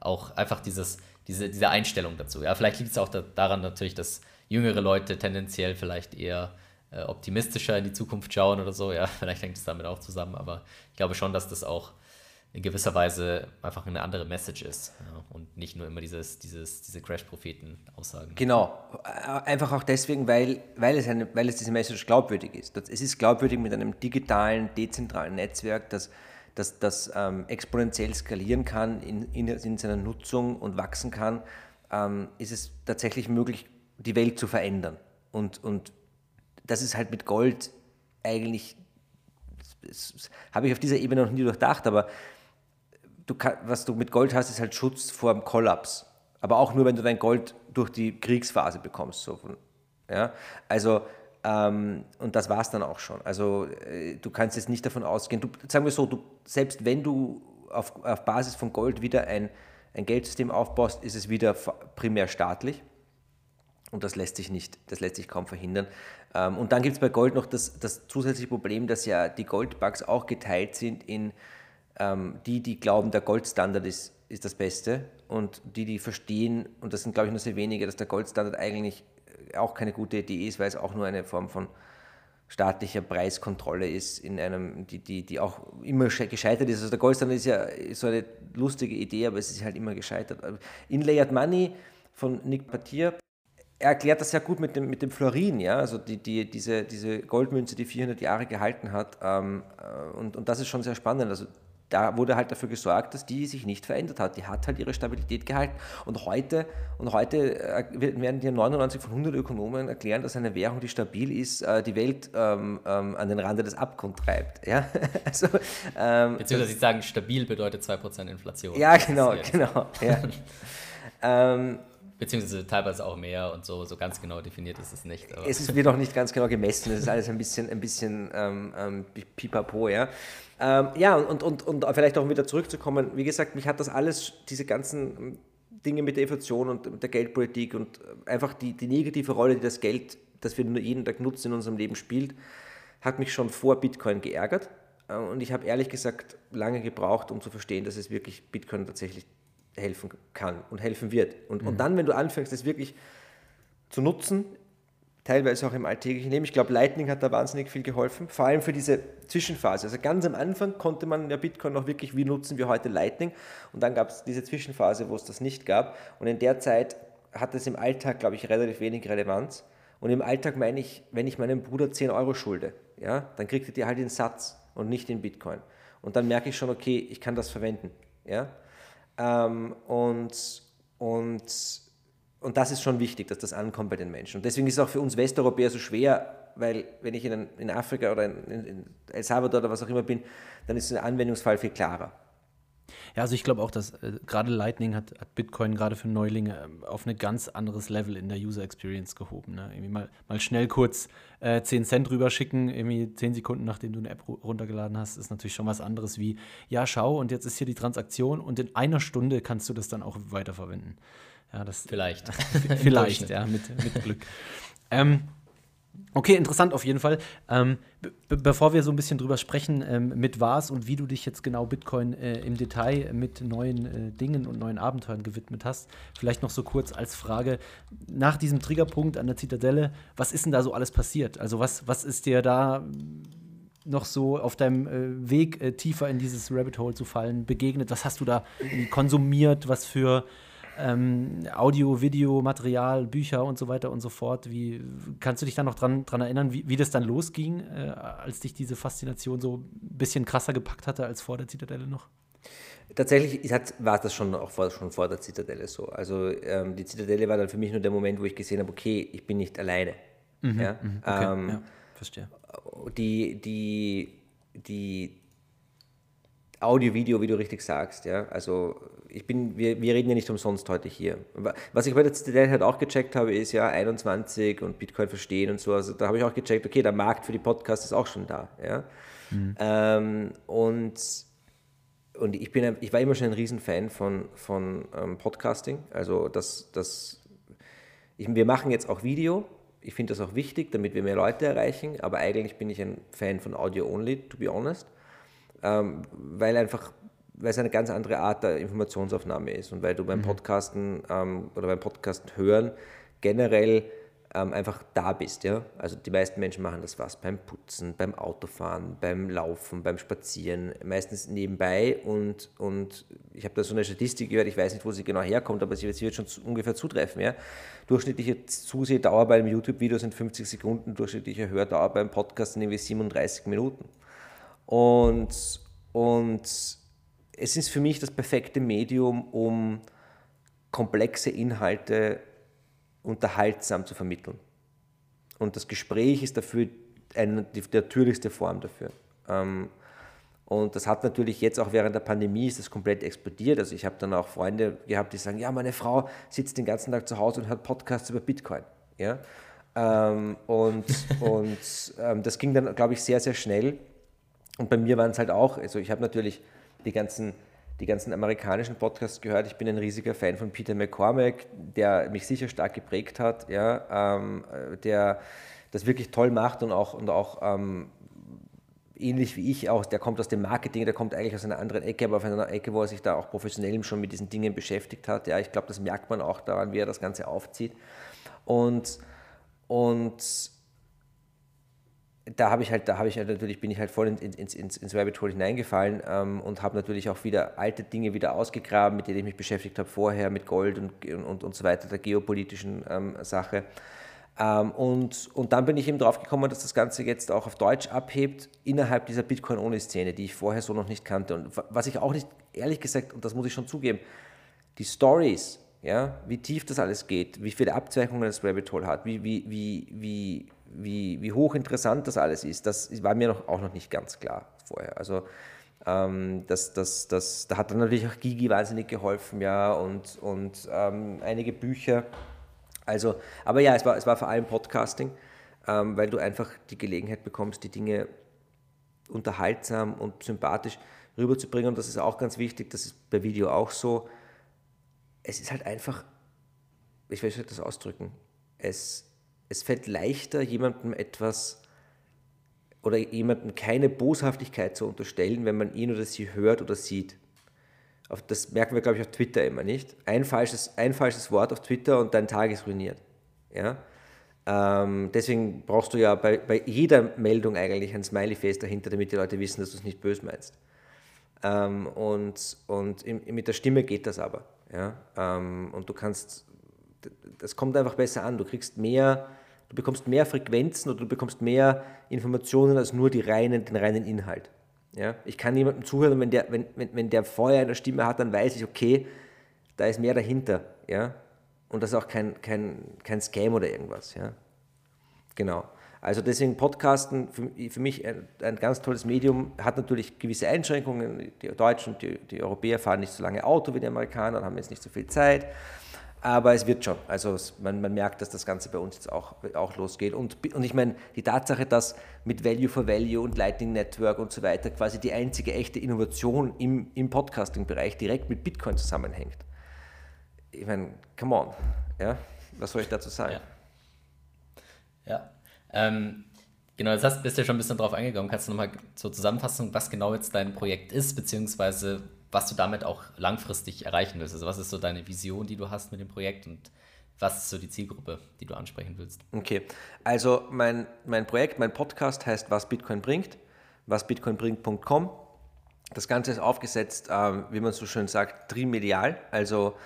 auch einfach dieses, diese, diese Einstellung dazu. Ja, vielleicht liegt es auch da, daran natürlich, dass jüngere Leute tendenziell vielleicht eher äh, optimistischer in die Zukunft schauen oder so. Ja, vielleicht hängt es damit auch zusammen, aber ich glaube schon, dass das auch in gewisser Weise einfach eine andere Message ist ja, und nicht nur immer dieses, dieses, diese Crash-Propheten-Aussagen. Genau, einfach auch deswegen, weil, weil, es eine, weil es diese Message glaubwürdig ist. Es ist glaubwürdig mit einem digitalen, dezentralen Netzwerk, das, das, das ähm, exponentiell skalieren kann in, in, in, seiner Nutzung und wachsen kann, ähm, ist es tatsächlich möglich, die Welt zu verändern. Und, und das ist halt mit Gold eigentlich, habe ich auf dieser Ebene noch nie durchdacht, aber du was du mit Gold hast, ist halt Schutz vor dem Kollaps. Aber auch nur, wenn du dein Gold durch die Kriegsphase bekommst. So ja? Also, ähm, und das war es dann auch schon. Also, äh, du kannst jetzt nicht davon ausgehen, du, sagen wir so, du, selbst wenn du auf, auf Basis von Gold wieder ein, ein Geldsystem aufbaust, ist es wieder primär staatlich. Und das lässt sich nicht, das lässt sich kaum verhindern. Ähm, und dann gibt es bei Gold noch das, das zusätzliche Problem, dass ja die Goldbugs auch geteilt sind in ähm, die, die glauben, der Goldstandard ist, ist das Beste und die, die verstehen, und das sind glaube ich nur sehr wenige, dass der Goldstandard eigentlich auch keine gute Idee ist, weil es auch nur eine Form von staatlicher Preiskontrolle ist, in einem, die, die, die auch immer gescheitert ist. Also der Goldstandard ist ja so eine lustige Idee, aber es ist halt immer gescheitert. In Layered Money von Nick Patier, er erklärt das sehr gut mit dem, mit dem Florin, ja, also die, die, diese, diese Goldmünze, die 400 Jahre gehalten hat. Ähm, äh, und, und das ist schon sehr spannend. Also da wurde halt dafür gesorgt, dass die sich nicht verändert hat. Die hat halt ihre Stabilität gehalten. Und heute, und heute äh, werden dir 99 von 100 Ökonomen erklären, dass eine Währung, die stabil ist, äh, die Welt ähm, ähm, an den Rande des Abgrunds treibt. Ja? also, ähm, Beziehungsweise sie sagen, stabil bedeutet 2% Inflation. Ja, genau, genau. Ja. ähm, Beziehungsweise teilweise auch mehr und so, so ganz genau definiert ist es nicht. es wird auch nicht ganz genau gemessen, es ist alles ein bisschen, ein bisschen ähm, ähm, pipapo, ja. Ähm, ja, und, und, und vielleicht auch wieder zurückzukommen, wie gesagt, mich hat das alles, diese ganzen Dinge mit der Inflation und der Geldpolitik und einfach die, die negative Rolle, die das Geld, das wir nur jeden Tag nutzen in unserem Leben spielt, hat mich schon vor Bitcoin geärgert. Äh, und ich habe ehrlich gesagt lange gebraucht, um zu verstehen, dass es wirklich Bitcoin tatsächlich helfen kann und helfen wird. Und, mhm. und dann, wenn du anfängst, das wirklich zu nutzen, teilweise auch im alltäglichen Leben, ich glaube, Lightning hat da wahnsinnig viel geholfen, vor allem für diese Zwischenphase. Also ganz am Anfang konnte man ja Bitcoin noch wirklich, wie nutzen wir heute Lightning? Und dann gab es diese Zwischenphase, wo es das nicht gab. Und in der Zeit hat es im Alltag, glaube ich, relativ wenig Relevanz. Und im Alltag meine ich, wenn ich meinem Bruder 10 Euro schulde, ja, dann kriegt er die halt den Satz und nicht den Bitcoin. Und dann merke ich schon, okay, ich kann das verwenden. Ja? Ähm, und und, und das ist schon wichtig, dass das ankommt bei den Menschen. Und deswegen ist es auch für uns Westeuropäer so schwer, weil wenn ich in, in Afrika oder in, in El Salvador oder was auch immer bin, dann ist der Anwendungsfall viel klarer. Ja, also ich glaube auch, dass äh, gerade Lightning hat, hat, Bitcoin gerade für Neulinge äh, auf ein ganz anderes Level in der User Experience gehoben. Ne? Irgendwie mal, mal schnell kurz äh, 10 Cent rüberschicken, irgendwie 10 Sekunden nachdem du eine App runtergeladen hast, ist natürlich schon was anderes wie, ja, schau, und jetzt ist hier die Transaktion und in einer Stunde kannst du das dann auch weiterverwenden. Ja, das, vielleicht. vielleicht, ja, mit, mit Glück. ähm, Okay, interessant auf jeden Fall. Ähm, bevor wir so ein bisschen drüber sprechen, ähm, mit was und wie du dich jetzt genau Bitcoin äh, im Detail mit neuen äh, Dingen und neuen Abenteuern gewidmet hast, vielleicht noch so kurz als Frage: Nach diesem Triggerpunkt an der Zitadelle, was ist denn da so alles passiert? Also, was, was ist dir da noch so auf deinem äh, Weg äh, tiefer in dieses Rabbit Hole zu fallen begegnet? Was hast du da konsumiert? Was für ähm, Audio, Video, Material, Bücher und so weiter und so fort. Wie kannst du dich da noch dran, dran erinnern, wie, wie das dann losging, äh, als dich diese Faszination so ein bisschen krasser gepackt hatte als vor der Zitadelle noch? Tatsächlich hat, war das schon auch vor, schon vor der Zitadelle so. Also ähm, die Zitadelle war dann für mich nur der Moment, wo ich gesehen habe, okay, ich bin nicht alleine. Mhm, ja? Mhm, okay, ähm, ja, verstehe. Die, die, die Audio-Video, wie du richtig sagst, ja. Also ich bin, wir, wir reden ja nicht umsonst heute hier. Was ich bei der Zitadelle halt auch gecheckt habe, ist ja 21 und Bitcoin verstehen und so. Also da habe ich auch gecheckt, okay, der Markt für die Podcasts ist auch schon da, ja. Mhm. Ähm, und und ich, bin, ich war immer schon ein Riesenfan von, von ähm, Podcasting. Also das, das ich, wir machen jetzt auch Video. Ich finde das auch wichtig, damit wir mehr Leute erreichen. Aber eigentlich bin ich ein Fan von Audio Only, to be honest weil einfach weil es eine ganz andere Art der Informationsaufnahme ist und weil du beim mhm. Podcasten ähm, oder beim Podcast hören generell ähm, einfach da bist. Ja? Also die meisten Menschen machen das was beim Putzen, beim Autofahren, beim Laufen, beim Spazieren, meistens nebenbei und, und ich habe da so eine Statistik gehört, ich weiß nicht, wo sie genau herkommt, aber sie, sie wird schon ungefähr zutreffen. Ja? Durchschnittliche Zusehdauer bei einem YouTube-Video sind 50 Sekunden, durchschnittliche Hördauer beim Podcast sind irgendwie 37 Minuten. Und, und es ist für mich das perfekte Medium, um komplexe Inhalte unterhaltsam zu vermitteln. Und das Gespräch ist dafür eine, die, natürlichste Form dafür. Ähm, und das hat natürlich jetzt auch während der Pandemie ist das komplett explodiert. Also ich habe dann auch Freunde gehabt, die sagen, ja, meine Frau sitzt den ganzen Tag zu Hause und hört Podcasts über Bitcoin. Ja? Ähm, und und ähm, das ging dann, glaube ich, sehr, sehr schnell. Und bei mir waren es halt auch, also ich habe natürlich die ganzen, die ganzen amerikanischen Podcasts gehört. Ich bin ein riesiger Fan von Peter McCormack, der mich sicher stark geprägt hat, ja, ähm, der das wirklich toll macht und auch, und auch ähm, ähnlich wie ich auch, der kommt aus dem Marketing, der kommt eigentlich aus einer anderen Ecke, aber aus einer Ecke, wo er sich da auch professionell schon mit diesen Dingen beschäftigt hat. Ja, ich glaube, das merkt man auch daran, wie er das Ganze aufzieht. Und, und da habe ich halt, da habe ich halt natürlich, bin ich halt voll ins, ins, ins, ins Rabbit Hole hineingefallen ähm, und habe natürlich auch wieder alte Dinge wieder ausgegraben, mit denen ich mich beschäftigt habe vorher, mit Gold und, und, und so weiter, der geopolitischen ähm, Sache. Ähm, und, und dann bin ich eben drauf gekommen, dass das Ganze jetzt auch auf Deutsch abhebt, innerhalb dieser Bitcoin-Only-Szene, die ich vorher so noch nicht kannte. Und was ich auch nicht, ehrlich gesagt, und das muss ich schon zugeben, die Stories, ja, wie tief das alles geht, wie viele Abzweichungen das Rabbit Hole hat, wie, wie, wie, wie wie, wie hochinteressant das alles ist, das war mir noch, auch noch nicht ganz klar vorher. Also ähm, das, das, das, da hat dann natürlich auch Gigi wahnsinnig geholfen, ja, und, und ähm, einige Bücher. Also, aber ja, es war, es war vor allem Podcasting, ähm, weil du einfach die Gelegenheit bekommst, die Dinge unterhaltsam und sympathisch rüberzubringen. Und das ist auch ganz wichtig, das ist bei Video auch so. Es ist halt einfach, ich will das ausdrücken, es es fällt leichter, jemandem etwas oder jemandem keine Boshaftigkeit zu unterstellen, wenn man ihn oder sie hört oder sieht. Das merken wir, glaube ich, auf Twitter immer nicht. Ein falsches, ein falsches Wort auf Twitter und dein Tag ist ruiniert. Ja? Ähm, deswegen brauchst du ja bei, bei jeder Meldung eigentlich ein Smiley-Face dahinter, damit die Leute wissen, dass du es nicht böse meinst. Ähm, und und im, mit der Stimme geht das aber. Ja? Ähm, und du kannst, das kommt einfach besser an. Du kriegst mehr Du bekommst mehr Frequenzen oder du bekommst mehr Informationen als nur die reinen, den reinen Inhalt. Ja? Ich kann jemandem zuhören, wenn der, wenn, wenn, wenn der vorher eine Stimme hat, dann weiß ich, okay, da ist mehr dahinter, ja. Und das ist auch kein, kein, kein Scam oder irgendwas, ja. Genau. Also deswegen Podcasten für, für mich ein, ein, ganz tolles Medium, hat natürlich gewisse Einschränkungen. Die Deutschen, die, die Europäer fahren nicht so lange Auto wie die Amerikaner, haben jetzt nicht so viel Zeit. Aber es wird schon. Also es, man, man, merkt, dass das Ganze bei uns jetzt auch, auch losgeht. Und, und ich meine, die Tatsache, dass mit Value for Value und Lightning Network und so weiter quasi die einzige echte Innovation im, im Podcasting-Bereich direkt mit Bitcoin zusammenhängt. Ich meine, come on. Ja? Was soll ich dazu sagen? Ja. ja. Ähm, genau, jetzt hast, bist du ja schon ein bisschen drauf eingegangen. Kannst du nochmal zur Zusammenfassung, was genau jetzt dein Projekt ist, beziehungsweise was du damit auch langfristig erreichen willst. Also was ist so deine Vision, die du hast mit dem Projekt und was ist so die Zielgruppe, die du ansprechen willst? Okay, also mein, mein Projekt, mein Podcast heißt Was Bitcoin bringt, wasbitcoinbringt.com. Das Ganze ist aufgesetzt, ähm, wie man so schön sagt, trimedial. Also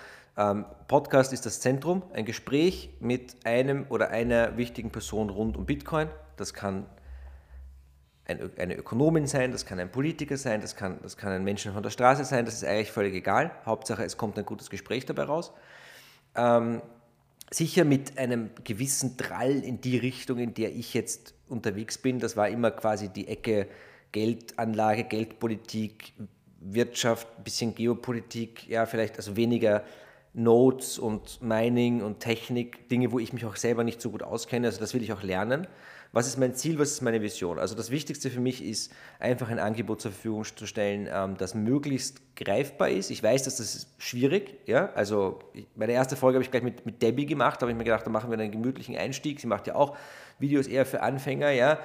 Podcast ist das Zentrum, ein Gespräch mit einem oder einer wichtigen Person rund um Bitcoin. Das kann ein, eine Ökonomin sein, das kann ein Politiker sein, das kann, das kann ein Menschen von der Straße sein, das ist eigentlich völlig egal. Hauptsache, es kommt ein gutes Gespräch dabei raus. Ähm, sicher mit einem gewissen Drall in die Richtung, in der ich jetzt unterwegs bin. Das war immer quasi die Ecke Geldanlage, Geldpolitik, Wirtschaft, bisschen Geopolitik, ja, vielleicht also weniger Notes und Mining und Technik, Dinge, wo ich mich auch selber nicht so gut auskenne. Also das will ich auch lernen was ist mein Ziel, was ist meine Vision? Also das Wichtigste für mich ist, einfach ein Angebot zur Verfügung zu stellen, ähm, das möglichst greifbar ist. Ich weiß, dass das ist schwierig, ja, also meine erste Folge habe ich gleich mit, mit Debbie gemacht, da habe ich mir gedacht, da machen wir einen gemütlichen Einstieg. Sie macht ja auch Videos eher für Anfänger, ja.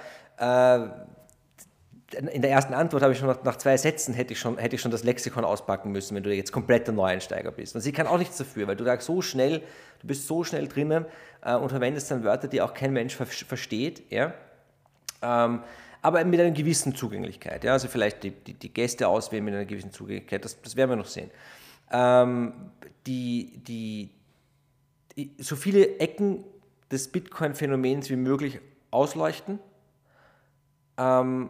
In der ersten Antwort habe ich schon nach, nach, zwei Sätzen hätte ich, schon, hätte ich schon das Lexikon auspacken müssen, wenn du jetzt kompletter Neueinsteiger bist. Und sie kann auch nichts dafür, weil du da so schnell, du bist so schnell drinnen äh, und verwendest dann Wörter, die auch kein Mensch ver versteht. Ja? Ähm, aber mit einer gewissen Zugänglichkeit. Ja? Also vielleicht die, die, die, Gäste auswählen mit einer gewissen Zugänglichkeit, das, das werden wir noch sehen. Ähm, die, die, so viele Ecken des Bitcoin-Phänomens wie möglich ausleuchten. Ähm,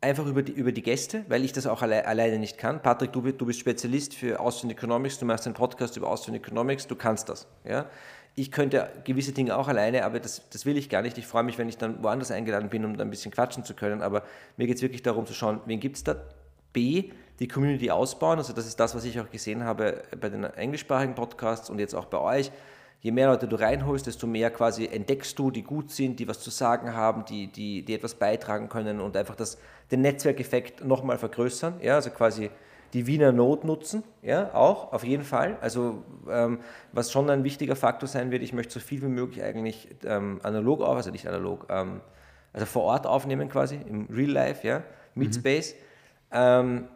einfach über die, über die Gäste, weil ich das auch alle, alleine nicht kann. Patrick, du, du bist Spezialist für Austrian Economics, du machst einen Podcast über Austrian Economics, du kannst das. Ja? Ich könnte gewisse Dinge auch alleine, aber das, das will ich gar nicht. Ich freue mich, wenn ich dann woanders eingeladen bin, um da ein bisschen quatschen zu können. Aber mir geht es wirklich darum zu schauen, wen gibt es da? B, die Community ausbauen. Also das ist das, was ich auch gesehen habe bei den englischsprachigen Podcasts und jetzt auch bei euch je mehr Leute du reinholst, desto mehr quasi entdeckst du, die gut sind, die was zu sagen haben, die, die, die etwas beitragen können und einfach das, den Netzwerkeffekt nochmal vergrößern. Ja, also quasi die Wiener Not nutzen, ja, auch, auf jeden Fall. Also ähm, was schon ein wichtiger Faktor sein wird, ich möchte so viel wie möglich eigentlich ähm, analog auf, also nicht analog, ähm, also vor Ort aufnehmen quasi, im Real Life, ja, Meet mhm. Space. Ähm,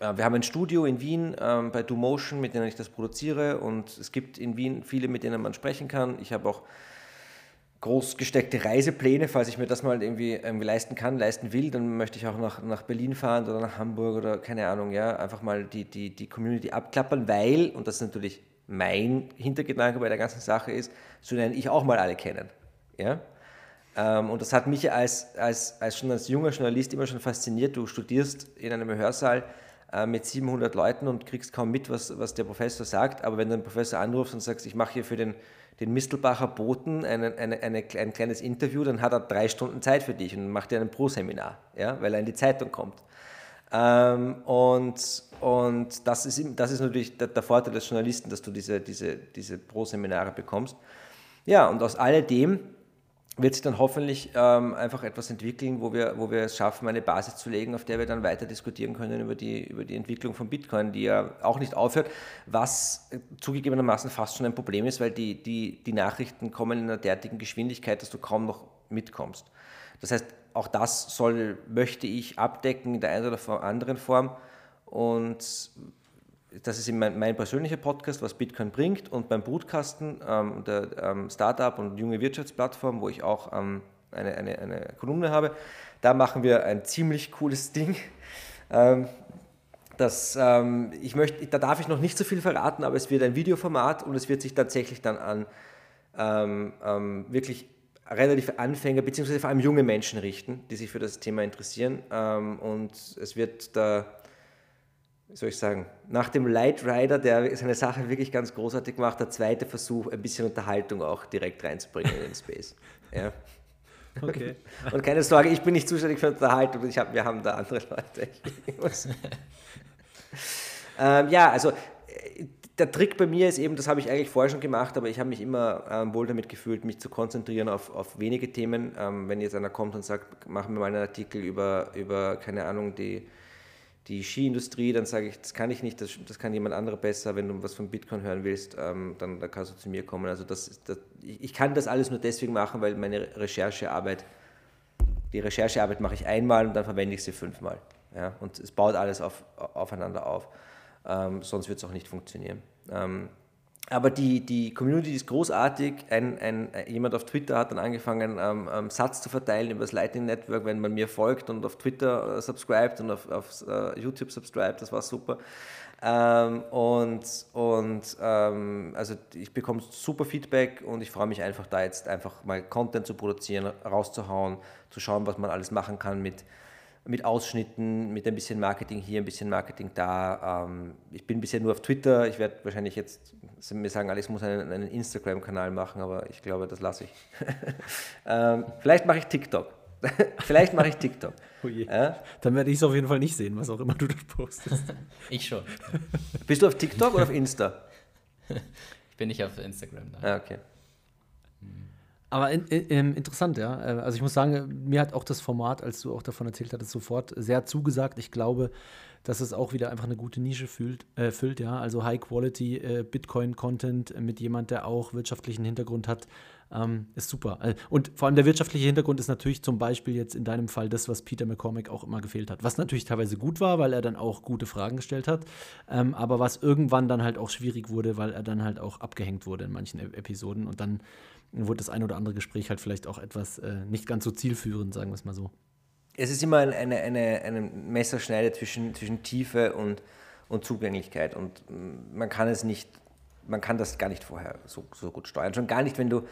wir haben ein Studio in Wien ähm, bei DoMotion, mit denen ich das produziere und es gibt in Wien viele, mit denen man sprechen kann. Ich habe auch groß gesteckte Reisepläne, falls ich mir das mal irgendwie, irgendwie leisten kann, leisten will, dann möchte ich auch nach, nach Berlin fahren oder nach Hamburg oder keine Ahnung, ja, einfach mal die, die, die Community abklappern, weil, und das ist natürlich mein Hintergedanke bei der ganzen Sache ist, so lernen ich auch mal alle kennen. Ja? Ähm, und das hat mich als, als, als schon als junger Journalist immer schon fasziniert. Du studierst in einem Hörsaal, äh, mit 700 Leuten und kriegst kaum mit, was, was der Professor sagt. Aber wenn du den Professor anrufst und sagst, ich mache hier für den, den Mistelbacher Boten eine, eine, eine, ein kleines Interview, dann hat er drei Stunden Zeit für dich und macht dir ein Pro-Seminar, ja, weil er in die Zeitung kommt. Ähm, und und das, ist, das ist natürlich der, der, Vorteil des Journalisten, dass du diese, diese, diese Pro-Seminare bekommst. Ja, und aus alledem wird sich dann hoffentlich ähm, einfach etwas entwickeln, wo wir, wo wir es schaffen, eine Basis zu legen, auf der wir dann weiter diskutieren können über die, über die Entwicklung von Bitcoin, die ja auch nicht aufhört, was äh, zugegebenermaßen fast schon ein Problem ist, weil die, die, die Nachrichten kommen in einer derartigen Geschwindigkeit, dass du kaum noch mitkommst. Das heißt, auch das soll, möchte ich abdecken in der einen oder anderen Form und das ist mein, mein, persönlicher Podcast, was Bitcoin bringt. Und beim Brutkasten, ähm, der ähm, Startup und junge Wirtschaftsplattform, wo ich auch ähm, eine, eine, eine, Kolumne habe, da machen wir ein ziemlich cooles Ding. Ähm, das, ähm, ich möchte, da darf ich noch nicht so viel verraten, aber es wird ein Videoformat und es wird sich tatsächlich dann an ähm, wirklich relativ Anfänger beziehungsweise vor allem junge Menschen richten, die sich für das Thema interessieren. und es wird da wie soll ich sagen, nach dem Light Rider, der seine Sache wirklich ganz großartig macht, der zweite Versuch, ein bisschen Unterhaltung auch direkt reinzubringen in den Space. Ja. Okay. Und keine Sorge, ich bin nicht zuständig für Unterhaltung, ich hab, wir haben da andere Leute. ähm, ja, also äh, der Trick bei mir ist eben, das habe ich eigentlich vorher schon gemacht, aber ich habe mich immer ähm, wohl damit gefühlt, mich zu konzentrieren auf, auf wenige Themen. Ähm, wenn jetzt einer kommt und sagt, machen wir mal einen Artikel über, über keine Ahnung, die die Skiindustrie, dann sage ich, das kann ich nicht, das, das kann jemand anderer besser. Wenn du was von Bitcoin hören willst, ähm, dann, dann kannst du zu mir kommen. Also das, das, ich kann das alles nur deswegen machen, weil meine Recherchearbeit, die Recherchearbeit mache ich einmal und dann verwende ich sie fünfmal. Ja? Und es baut alles auf, aufeinander auf. Ähm, sonst wird es auch nicht funktionieren. Ähm, aber die, die Community ist großartig. Ein, ein, jemand auf Twitter hat dann angefangen, ähm, ähm, Satz zu verteilen über das Lightning Network, wenn man mir folgt und auf Twitter äh, subscribt und auf, auf uh, YouTube subscribt. Das war super. Ähm, und und ähm, also ich bekomme super Feedback und ich freue mich einfach da jetzt einfach mal Content zu produzieren, rauszuhauen, zu schauen, was man alles machen kann mit mit Ausschnitten, mit ein bisschen Marketing hier, ein bisschen Marketing da. Ähm, ich bin bisher nur auf Twitter. Ich werde wahrscheinlich jetzt mir sagen, Alex muss einen, einen Instagram-Kanal machen, aber ich glaube, das lasse ich. ähm, vielleicht mache ich TikTok. vielleicht mache ich TikTok. Oh ja? Dann werde ich es auf jeden Fall nicht sehen, was auch immer du dort postest. ich schon. Bist du auf TikTok oder auf Insta? ich bin nicht auf Instagram. Nein. Ah, okay. Aber in, in, interessant, ja. Äh, also ich muss sagen, mir hat auch das Format, als du auch davon erzählt hattest, sofort sehr zugesagt. Ich glaube, dass es auch wieder einfach eine gute Nische füllt, äh, füllt ja. Also High-Quality äh, Bitcoin-Content mit jemand, der auch wirtschaftlichen Hintergrund hat, ähm, ist super. Äh, und vor allem der wirtschaftliche Hintergrund ist natürlich zum Beispiel jetzt in deinem Fall das, was Peter McCormick auch immer gefehlt hat. Was natürlich teilweise gut war, weil er dann auch gute Fragen gestellt hat, ähm, aber was irgendwann dann halt auch schwierig wurde, weil er dann halt auch abgehängt wurde in manchen e Episoden und dann wurde das ein oder andere Gespräch halt vielleicht auch etwas äh, nicht ganz so zielführend, sagen wir es mal so. Es ist immer eine, eine, eine Messerschneide zwischen, zwischen Tiefe und, und Zugänglichkeit und mm, man kann es nicht, man kann das gar nicht vorher so, so gut steuern. Schon gar nicht, wenn du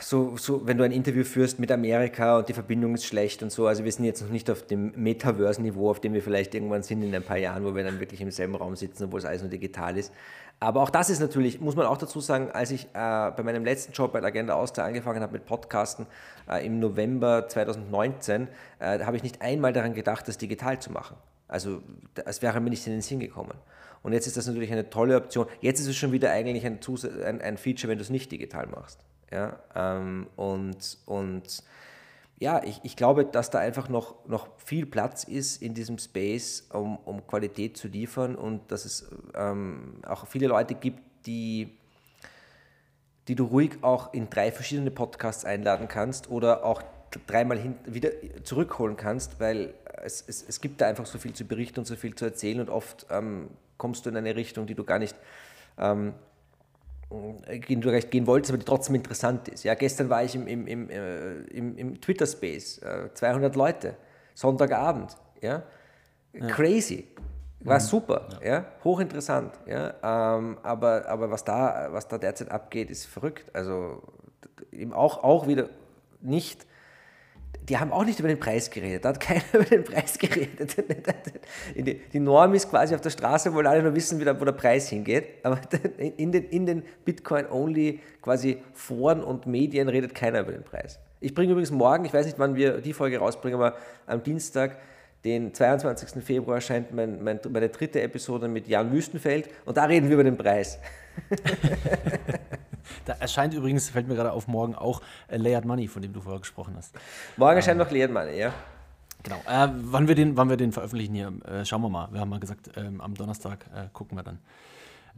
so, so, wenn du ein Interview führst mit Amerika und die Verbindung ist schlecht und so, also wir sind jetzt noch nicht auf dem Metaverse-Niveau, auf dem wir vielleicht irgendwann sind in ein paar Jahren, wo wir dann wirklich im selben Raum sitzen, obwohl es alles nur digital ist. Aber auch das ist natürlich, muss man auch dazu sagen, als ich äh, bei meinem letzten Job bei der Agenda Austria angefangen habe mit Podcasten äh, im November 2019, äh, habe ich nicht einmal daran gedacht, das digital zu machen. Also es wäre mir nicht in den Sinn gekommen. Und jetzt ist das natürlich eine tolle Option. Jetzt ist es schon wieder eigentlich ein, ein, ein Feature, wenn du es nicht digital machst. Ja? Ähm, und, und ja, ich, ich glaube, dass da einfach noch, noch viel Platz ist in diesem Space, um, um Qualität zu liefern und dass es ähm, auch viele Leute gibt, die, die du ruhig auch in drei verschiedene Podcasts einladen kannst oder auch dreimal hin, wieder zurückholen kannst, weil es, es, es gibt da einfach so viel zu berichten und so viel zu erzählen und oft ähm, kommst du in eine Richtung, die du gar nicht ähm, gehen du recht gehen wolltest, aber die trotzdem interessant ist. Ja, gestern war ich im, im, im, äh, im, im Twitter-Space, äh, 200 Leute, Sonntagabend. Ja? ja. Crazy. War mhm. super, ja. ja. hochinteressant. Ja? Ähm, aber aber was, da, was da derzeit abgeht, ist verrückt. Also eben auch, auch wieder nicht die haben auch nicht über den Preis geredet. Da hat keiner über den Preis geredet. Die Norm ist quasi auf der Straße, wollen alle nur wissen, wo der Preis hingeht. Aber in den, in den Bitcoin-only quasi Foren und Medien redet keiner über den Preis. Ich bringe übrigens morgen, ich weiß nicht, wann wir die Folge rausbringen, aber am Dienstag, den 22. Februar, erscheint mein, mein, meine dritte Episode mit Jan Wüstenfeld und da reden wir über den Preis. Da erscheint übrigens, fällt mir gerade auf, morgen auch äh, Layered Money, von dem du vorher gesprochen hast. Morgen erscheint ähm, noch Layered Money, ja. Genau. Äh, wann, wir den, wann wir den veröffentlichen hier, äh, schauen wir mal. Wir haben mal gesagt, ähm, am Donnerstag äh, gucken wir dann.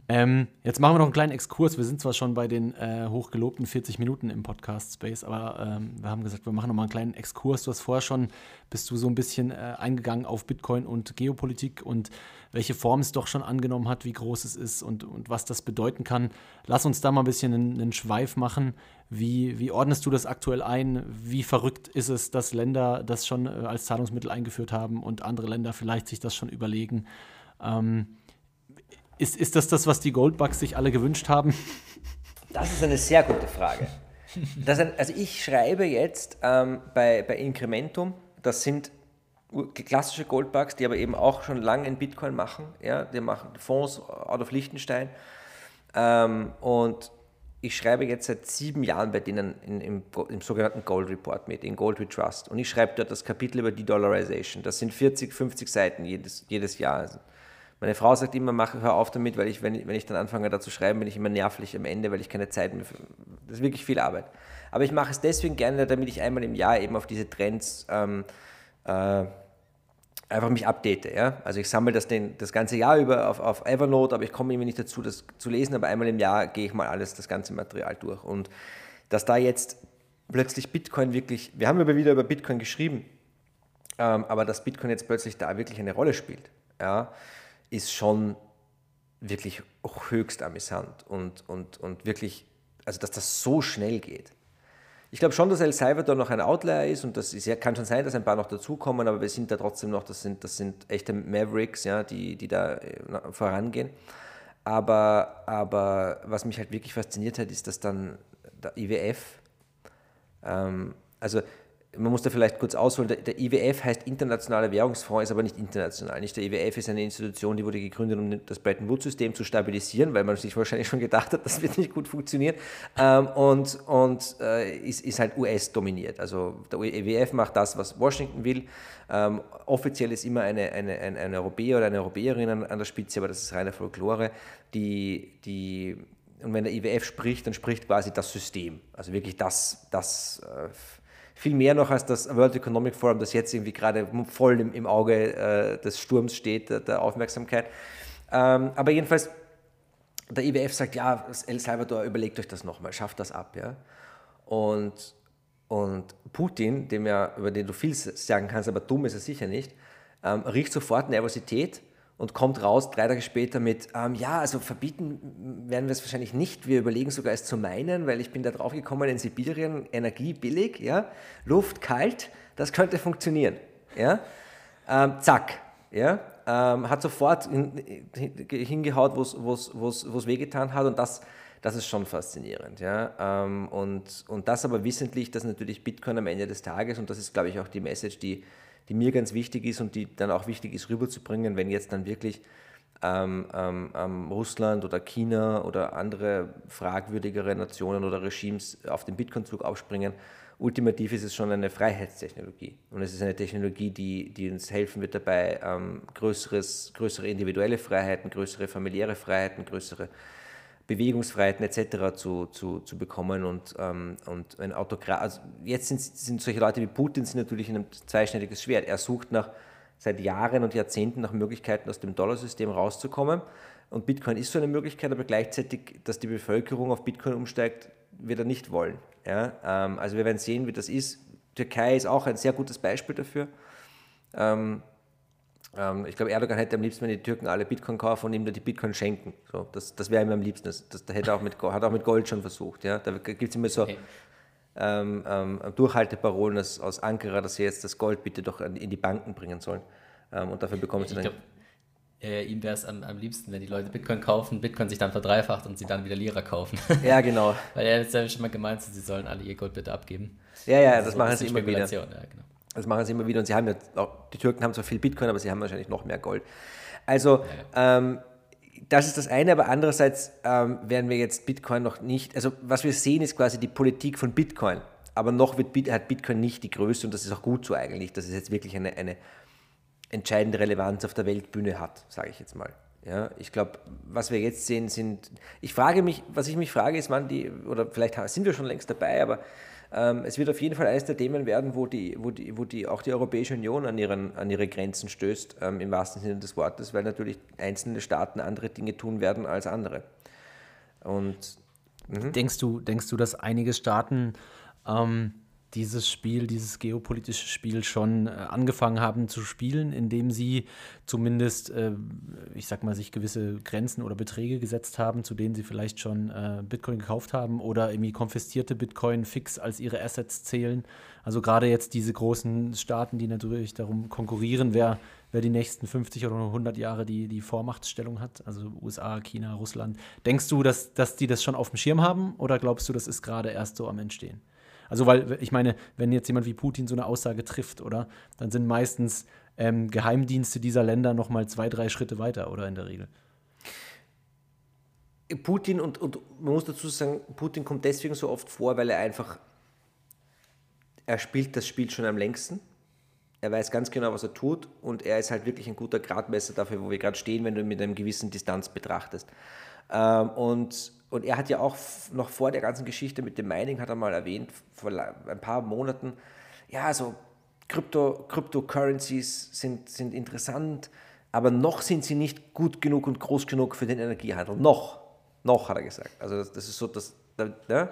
Ähm, jetzt machen wir noch einen kleinen Exkurs. Wir sind zwar schon bei den äh, hochgelobten 40 Minuten im Podcast Space, aber ähm, wir haben gesagt, wir machen noch mal einen kleinen Exkurs. Du hast vorher schon, bist du so ein bisschen äh, eingegangen auf Bitcoin und Geopolitik und welche Form es doch schon angenommen hat, wie groß es ist und, und was das bedeuten kann. Lass uns da mal ein bisschen einen, einen Schweif machen. Wie, wie ordnest du das aktuell ein? Wie verrückt ist es, dass Länder das schon äh, als Zahlungsmittel eingeführt haben und andere Länder vielleicht sich das schon überlegen? Ähm, ist, ist das das, was die Goldbugs sich alle gewünscht haben? Das ist eine sehr gute Frage. Ein, also ich schreibe jetzt ähm, bei, bei Incrementum, das sind klassische Goldbugs, die aber eben auch schon lange in Bitcoin machen. Ja, die machen Fonds out of Liechtenstein. Ähm, und ich schreibe jetzt seit sieben Jahren bei denen in, im, im, sogenannten Gold Report mit, in Gold We Trust. Und ich schreibe dort das Kapitel über De-Dollarization. Das sind 40, 50 Seiten jedes, jedes Jahr. Also meine Frau sagt immer, mach, hör auf damit, weil ich, wenn, ich, wenn ich dann anfange da zu schreiben, bin ich immer nervlich am Ende, weil ich keine Zeit mehr. Das ist wirklich viel Arbeit. Aber ich mache es deswegen gerne, damit ich einmal im Jahr eben auf diese Trends ähm, äh, einfach mich update. Ja? Also ich sammle das den, das ganze Jahr über auf, auf Evernote, aber ich komme irgendwie nicht dazu, das zu lesen, aber einmal im Jahr gehe ich mal alles, das ganze Material durch. Und dass da jetzt plötzlich Bitcoin wirklich, wir haben aber wieder über Bitcoin geschrieben, ähm, aber dass Bitcoin jetzt plötzlich da wirklich eine Rolle spielt, ja, ist schon wirklich höchst amüsant und, und, und wirklich, also dass das so schnell geht. Ich glaube schon, dass El Salvador noch ein Outlier ist und das ist, kann schon sein, dass ein paar noch dazukommen, aber wir sind da trotzdem noch, das sind, das sind echte Mavericks, ja, die, die da äh, vorangehen. Aber, aber was mich halt wirklich fasziniert hat, ist, dass dann der IWF, ähm, also man muss da vielleicht kurz ausholen, der, IWF heißt Internationaler Währungsfonds, ist aber nicht international. Nicht der IWF ist eine Institution, die wurde gegründet, um das Bretton Woods-System zu stabilisieren, weil man sich wahrscheinlich schon gedacht hat, das wird nicht gut funktionieren. Ähm, und und äh, ist, ist halt US-dominiert. Also der IWF macht das, was Washington will. Ähm, offiziell ist immer eine, eine, eine Europäer oder eine Europäerin an, an der Spitze, aber das ist reine Folklore, die, die und wenn der IWF spricht, dann spricht quasi das System. Also wirklich das, das äh, viel mehr noch als das World Economic Forum, das jetzt irgendwie gerade voll im, im Auge äh, des Sturms steht, der, der Aufmerksamkeit. Ähm, aber jedenfalls, der IWF sagt, ja, El Salvador, überlegt euch das nochmal, schafft das ab. Ja? Und, und Putin, dem ja, über den du viel sagen kannst, aber dumm ist er sicher nicht, ähm, riecht sofort Nervosität und kommt raus drei Tage später mit, ähm, ja, also verbieten werden wir es wahrscheinlich nicht. Wir überlegen sogar es zu meinen, weil ich bin da drauf gekommen, in Sibirien Energie billig, ja, Luft kalt, das könnte funktionieren. Ja? Ähm, zack. Ja? Ähm, hat sofort in, hingehaut, wo es wehgetan hat und das, das ist schon faszinierend. Ja? Ähm, und, und das aber wissentlich, dass natürlich Bitcoin am Ende des Tages, und das ist, glaube ich, auch die Message, die die mir ganz wichtig ist und die dann auch wichtig ist rüberzubringen, wenn jetzt dann wirklich ähm, ähm, ähm, Russland oder China oder andere fragwürdigere Nationen oder Regimes auf den Bitcoin-Zug aufspringen. Ultimativ ist es schon eine Freiheitstechnologie und es ist eine Technologie, die, die uns helfen wird dabei, ähm, größeres, größere individuelle Freiheiten, größere familiäre Freiheiten, größere Bewegungsfreiheiten etc. zu, zu, zu bekommen und, ähm, und ein Autokrat. Also jetzt sind, sind solche Leute wie Putin sind natürlich ein zweischneidiges Schwert. Er sucht nach seit Jahren und Jahrzehnten nach Möglichkeiten aus dem Dollarsystem rauszukommen. Und Bitcoin ist so eine Möglichkeit, aber gleichzeitig, dass die Bevölkerung auf Bitcoin umsteigt, wird er nicht wollen. Ja? Ähm, also wir werden sehen, wie das ist. Türkei ist auch ein sehr gutes Beispiel dafür. Ähm, ich glaube, Erdogan hätte am liebsten, wenn die Türken alle Bitcoin kaufen und ihm die Bitcoin schenken. So, das das wäre ihm am liebsten. Das, das, hätte auch mit, hat auch mit Gold schon versucht. Ja? Da gibt es immer so okay. ähm, ähm, Durchhalteparolen aus, aus, Ankara, dass sie jetzt das Gold bitte doch in die Banken bringen sollen. Ähm, und dafür bekommen sie dann. Glaub, äh, ihm wäre es am, am, liebsten, wenn die Leute Bitcoin kaufen, Bitcoin sich dann verdreifacht und sie dann wieder Lira kaufen. Ja, genau. Weil er hat ja schon mal gemeint, sie sollen alle ihr Gold bitte abgeben. Ja, ja, das, das machen sie immer wieder. Ja, genau. Das machen sie immer wieder und sie haben ja, auch, die Türken haben zwar viel Bitcoin, aber sie haben wahrscheinlich noch mehr Gold. Also, ähm, das ist das eine, aber andererseits ähm, werden wir jetzt Bitcoin noch nicht, also was wir sehen, ist quasi die Politik von Bitcoin. Aber noch wird, hat Bitcoin nicht die Größe und das ist auch gut so eigentlich, dass es jetzt wirklich eine, eine entscheidende Relevanz auf der Weltbühne hat, sage ich jetzt mal. Ja, ich glaube, was wir jetzt sehen, sind. Ich frage mich, was ich mich frage, ist, wann die, oder vielleicht sind wir schon längst dabei, aber es wird auf jeden Fall eines der Themen werden, wo, die, wo, die, wo die, auch die Europäische Union an, ihren, an ihre Grenzen stößt, ähm, im wahrsten Sinne des Wortes, weil natürlich einzelne Staaten andere Dinge tun werden als andere. Und, mhm. denkst, du, denkst du, dass einige Staaten ähm, dieses Spiel, dieses geopolitische Spiel schon äh, angefangen haben zu spielen, indem sie zumindest, äh, ich sag mal, sich gewisse Grenzen oder Beträge gesetzt haben, zu denen sie vielleicht schon äh, Bitcoin gekauft haben oder irgendwie konfiszierte Bitcoin fix als ihre Assets zählen. Also gerade jetzt diese großen Staaten, die natürlich darum konkurrieren, wer, wer die nächsten 50 oder 100 Jahre die, die Vormachtstellung hat, also USA, China, Russland. Denkst du, dass, dass die das schon auf dem Schirm haben oder glaubst du, das ist gerade erst so am Entstehen? Also, weil ich meine, wenn jetzt jemand wie Putin so eine Aussage trifft, oder, dann sind meistens ähm, Geheimdienste dieser Länder noch mal zwei, drei Schritte weiter, oder in der Regel. Putin und, und man muss dazu sagen, Putin kommt deswegen so oft vor, weil er einfach, er spielt das Spiel schon am längsten. Er weiß ganz genau, was er tut und er ist halt wirklich ein guter Gradmesser dafür, wo wir gerade stehen, wenn du mit einer gewissen Distanz betrachtest. Ähm, und, und er hat ja auch noch vor der ganzen Geschichte mit dem Mining, hat er mal erwähnt, vor ein paar Monaten, ja, so Crypto, Cryptocurrencies sind, sind interessant, aber noch sind sie nicht gut genug und groß genug für den Energiehandel. Noch. Noch, hat er gesagt. Also das, das ist so, das, ne?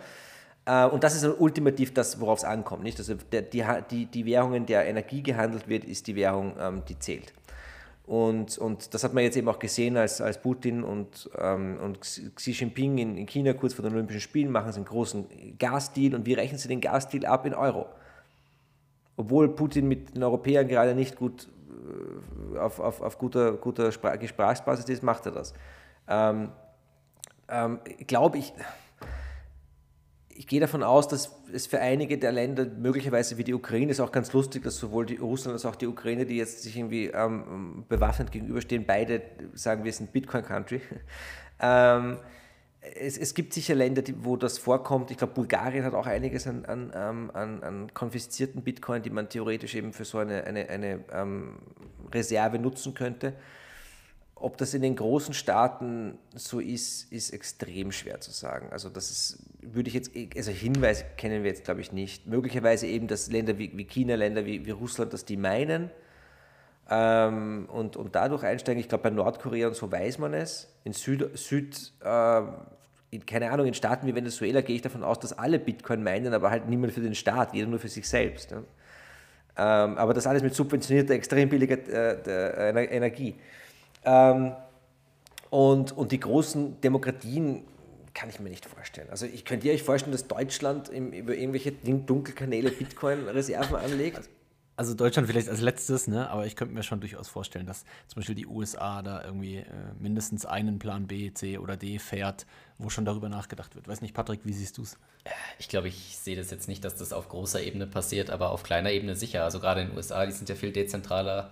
Und das ist ultimativ das, worauf es ankommt. Nicht? Also die, die, die Währung, in der Energie gehandelt wird, ist die Währung, ähm, die zählt. Und, und das hat man jetzt eben auch gesehen, als, als Putin und, ähm, und Xi Jinping in, in China kurz vor den Olympischen Spielen machen sie einen großen Gasdeal und wie rechnen sie den Gasdeal ab in Euro? Obwohl Putin mit den Europäern gerade nicht gut äh, auf, auf, auf guter, guter Gesprächsbasis ist, macht er das. Ähm, ähm, glaube ich, ich gehe davon aus, dass es für einige der Länder, möglicherweise wie die Ukraine, ist auch ganz lustig, dass sowohl die Russland als auch die Ukraine, die jetzt sich irgendwie ähm, bewaffnet gegenüberstehen, beide sagen, wir sind Bitcoin-Country. ähm, es, es, gibt sicher Länder, die, wo das vorkommt. Ich glaube, Bulgarien hat auch einiges an, an, ähm, an, an, konfiszierten Bitcoin, die man theoretisch eben für so eine, eine, eine ähm, Reserve nutzen könnte. Ob das in den großen Staaten so ist, ist extrem schwer zu sagen. Also das ist, würde ich jetzt, also Hinweise kennen wir jetzt glaube ich nicht. Möglicherweise eben, dass Länder wie, wie China, Länder wie, wie Russland, dass die meinen ähm, und, und dadurch einsteigen. Ich glaube bei Nordkorea und so weiß man es. In Süd, Süd äh, in, keine Ahnung, in Staaten wie Venezuela gehe ich davon aus, dass alle Bitcoin meinen, aber halt niemand für den Staat, jeder nur für sich selbst. Ja. Ähm, aber das alles mit subventionierter, extrem billiger äh, Energie. Ähm, und, und die großen Demokratien kann ich mir nicht vorstellen. Also ich könnte euch vorstellen, dass Deutschland im, über irgendwelche Dunkelkanäle Bitcoin-Reserven anlegt. Also Deutschland vielleicht als letztes, ne? aber ich könnte mir schon durchaus vorstellen, dass zum Beispiel die USA da irgendwie äh, mindestens einen Plan B, C oder D fährt, wo schon darüber nachgedacht wird. Weiß nicht, Patrick, wie siehst du es? Ich glaube, ich sehe das jetzt nicht, dass das auf großer Ebene passiert, aber auf kleiner Ebene sicher. Also gerade in den USA, die sind ja viel dezentraler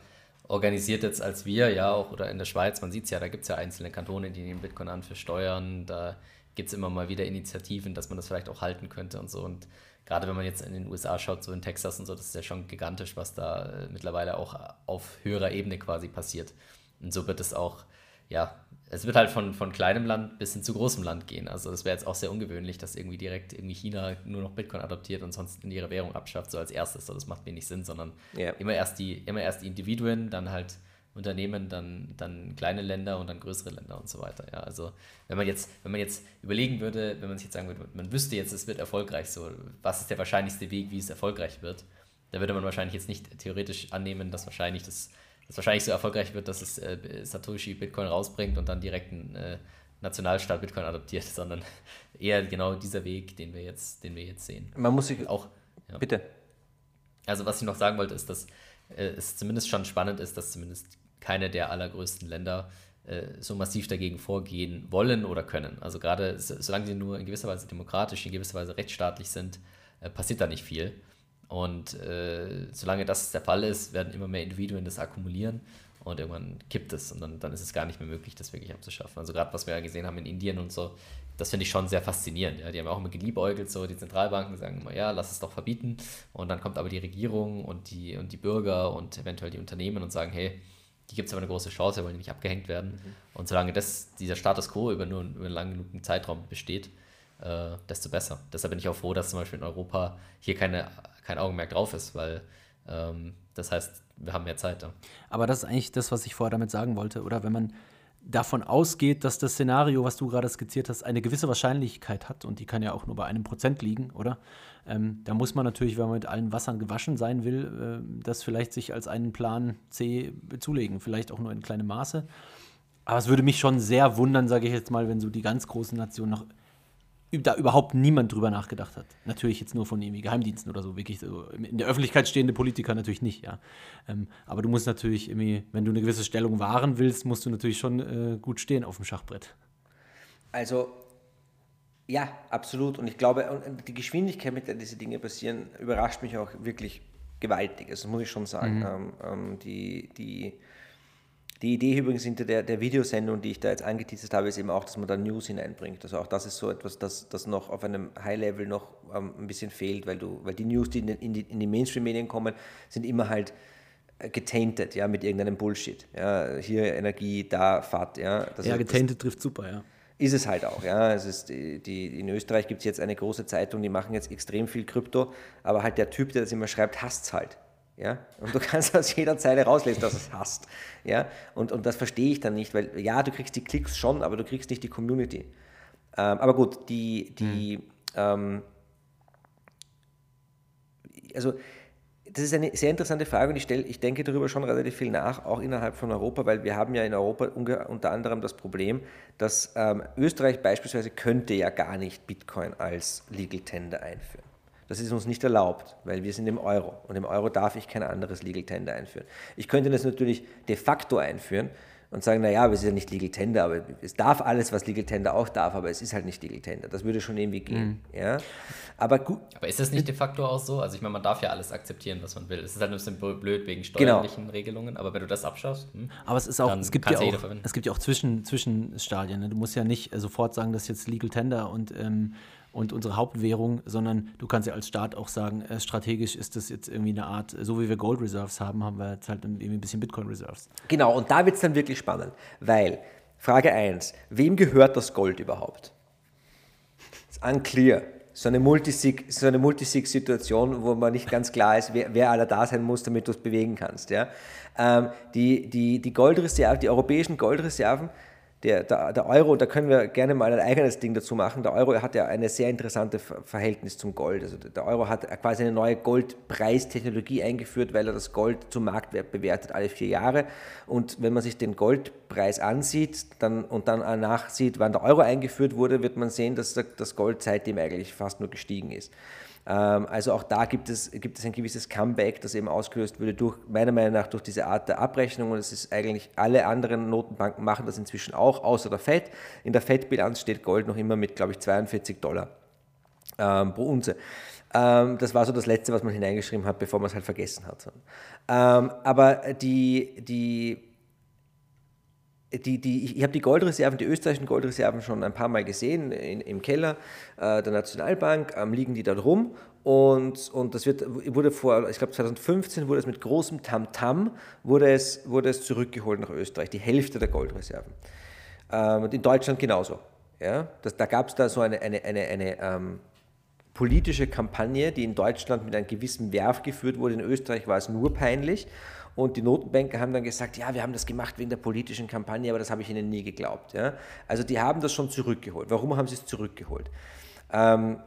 organisiert jetzt als wir, ja, auch oder in der Schweiz, man sieht es ja, da gibt es ja einzelne Kantone, die nehmen Bitcoin an für Steuern, da gibt es immer mal wieder Initiativen, dass man das vielleicht auch halten könnte und so. Und gerade wenn man jetzt in den USA schaut, so in Texas und so, das ist ja schon gigantisch, was da äh, mittlerweile auch auf höherer Ebene quasi passiert. Und so wird es auch ja, es wird halt von, von kleinem Land bis hin zu großem Land gehen. Also es wäre jetzt auch sehr ungewöhnlich, dass irgendwie direkt irgendwie China nur noch Bitcoin adoptiert und sonst in ihre Währung abschafft, so als erstes. So, das macht wenig Sinn, sondern yeah. immer, erst die, immer erst die Individuen, dann halt Unternehmen, dann, dann kleine Länder und dann größere Länder und so weiter. Ja, also wenn man jetzt, wenn man jetzt überlegen würde, wenn man sich jetzt sagen würde, man wüsste jetzt, es wird erfolgreich, so was ist der wahrscheinlichste Weg, wie es erfolgreich wird, da würde man wahrscheinlich jetzt nicht theoretisch annehmen, dass wahrscheinlich das das wahrscheinlich so erfolgreich wird, dass es äh, Satoshi Bitcoin rausbringt und dann direkt ein äh, Nationalstaat Bitcoin adoptiert, sondern eher genau dieser Weg, den wir jetzt, den wir jetzt sehen. Man muss sich auch. Ja. Bitte. Also, was ich noch sagen wollte, ist, dass äh, es zumindest schon spannend ist, dass zumindest keine der allergrößten Länder äh, so massiv dagegen vorgehen wollen oder können. Also gerade solange sie nur in gewisser Weise demokratisch, in gewisser Weise rechtsstaatlich sind, äh, passiert da nicht viel. Und äh, solange das der Fall ist, werden immer mehr Individuen das akkumulieren und irgendwann kippt es und dann, dann ist es gar nicht mehr möglich, das wirklich abzuschaffen. Also gerade was wir ja gesehen haben in Indien und so, das finde ich schon sehr faszinierend. Ja. Die haben auch immer geliebäugelt, so die Zentralbanken sagen immer, ja, lass es doch verbieten. Und dann kommt aber die Regierung und die, und die Bürger und eventuell die Unternehmen und sagen, hey, die gibt es aber eine große Chance, weil die nicht abgehängt werden. Mhm. Und solange das, dieser Status quo über nur über einen langen genug Zeitraum besteht, äh, desto besser. Deshalb bin ich auch froh, dass zum Beispiel in Europa hier keine kein Augenmerk drauf ist, weil ähm, das heißt, wir haben mehr Zeit. Ja. Aber das ist eigentlich das, was ich vorher damit sagen wollte, oder? Wenn man davon ausgeht, dass das Szenario, was du gerade skizziert hast, eine gewisse Wahrscheinlichkeit hat und die kann ja auch nur bei einem Prozent liegen, oder? Ähm, da muss man natürlich, wenn man mit allen Wassern gewaschen sein will, äh, das vielleicht sich als einen Plan C zulegen, vielleicht auch nur in kleinem Maße. Aber es würde mich schon sehr wundern, sage ich jetzt mal, wenn so die ganz großen Nationen noch da überhaupt niemand drüber nachgedacht hat. Natürlich jetzt nur von irgendwie Geheimdiensten oder so, wirklich so in der Öffentlichkeit stehende Politiker natürlich nicht, ja. Ähm, aber du musst natürlich irgendwie, wenn du eine gewisse Stellung wahren willst, musst du natürlich schon äh, gut stehen auf dem Schachbrett. Also Ja, absolut. Und ich glaube, die Geschwindigkeit, mit der diese Dinge passieren, überrascht mich auch wirklich gewaltig. Das muss ich schon sagen. Mhm. Ähm, ähm, die, die, die Idee übrigens hinter der, der Videosendung, die ich da jetzt angeteasert habe, ist eben auch, dass man da News hineinbringt. Also auch das ist so etwas, das, das noch auf einem High-Level noch ähm, ein bisschen fehlt, weil, du, weil die News, die in, in die, in die Mainstream-Medien kommen, sind immer halt äh, getainted, ja, mit irgendeinem Bullshit. Ja, hier Energie, da Fahrt, ja. Das ja, getainted trifft super, ja. Ist es halt auch, ja. Es ist die, die, in Österreich gibt es jetzt eine große Zeitung, die machen jetzt extrem viel Krypto, aber halt der Typ, der das immer schreibt, hasst es halt. Ja? Und du kannst aus jeder Zeile rauslesen, dass es hasst. Ja? Und, und das verstehe ich dann nicht, weil ja, du kriegst die Klicks schon, aber du kriegst nicht die Community. Ähm, aber gut, die, die hm. ähm, also das ist eine sehr interessante Frage und ich, stell, ich denke darüber schon relativ viel nach, auch innerhalb von Europa, weil wir haben ja in Europa unter anderem das Problem, dass ähm, Österreich beispielsweise könnte ja gar nicht Bitcoin als Legal Tender einführen. Das ist uns nicht erlaubt, weil wir sind im Euro und im Euro darf ich kein anderes Legal Tender einführen. Ich könnte das natürlich de facto einführen, und sagen, naja, aber es ist ja nicht Legal Tender, aber es darf alles, was Legal Tender auch darf, aber es ist halt nicht Legal Tender. Das würde schon irgendwie gehen. Mhm. Ja? Aber, gut. aber ist das nicht de facto auch so? Also ich meine, man darf ja alles akzeptieren, was man will. Es ist halt ein bisschen blöd wegen steuerlichen genau. Regelungen, aber wenn du das abschaffst, hm, aber es ist auch, es gibt ja auch, es gibt ja auch Zwischen, Zwischenstadien. Ne? Du musst ja nicht sofort sagen, das ist jetzt Legal Tender und ähm, und unsere Hauptwährung, sondern du kannst ja als Staat auch sagen, äh, strategisch ist das jetzt irgendwie eine Art, so wie wir Gold Reserves haben, haben wir jetzt halt irgendwie ein bisschen Bitcoin Reserves. Genau, und da wird es dann wirklich spannend, weil Frage 1, wem gehört das Gold überhaupt? Ist unclear. So eine Multisig-Situation, so wo man nicht ganz klar ist, wer, wer aller da sein muss, damit du es bewegen kannst. Ja? Ähm, die, die, die Goldreserven, die europäischen Goldreserven, der, der, der, Euro, da können wir gerne mal ein eigenes Ding dazu machen. Der Euro hat ja ein sehr interessantes Verhältnis zum Gold. Also der Euro hat quasi eine neue Goldpreistechnologie eingeführt, weil er das Gold zum Marktwert bewertet alle vier Jahre. Und wenn man sich den Goldpreis ansieht dann, und dann nachsieht, wann der Euro eingeführt wurde, wird man sehen, dass das Gold seitdem eigentlich fast nur gestiegen ist. Ähm, also auch da gibt es, gibt es ein gewisses Comeback, das eben ausgelöst wurde durch, meiner Meinung nach, durch diese Art der Abrechnung. Und es ist eigentlich, alle anderen Notenbanken machen das inzwischen auch, außer der FED. In der FED-Bilanz steht Gold noch immer mit, glaube ich, 42 Dollar ähm, pro Unze. Ähm, das war so das Letzte, was man hineingeschrieben hat, bevor man es halt vergessen hat. Ähm, aber die, die die, die, ich, habe die Goldreserven, die österreichischen Goldreserven schon ein paar Mal gesehen in, im Keller äh, der Nationalbank, ähm, liegen die da rum und, und das wird, wurde vor, ich glaube 2015 wurde es mit großem Tamtam, -Tam, wurde, es, wurde es zurückgeholt nach Österreich, die Hälfte der Goldreserven. Ähm, und in Deutschland genauso. Ja? Das, da gab es da so eine, eine, eine, eine ähm, politische Kampagne, die in Deutschland mit einem gewissen Werf geführt wurde, in Österreich war es nur peinlich und die Notenbanker haben dann gesagt, ja, wir haben das gemacht wegen der politischen Kampagne, aber das habe ich ihnen nie geglaubt. Ja? Also die haben das schon zurückgeholt. Warum haben sie es zurückgeholt? Ähm,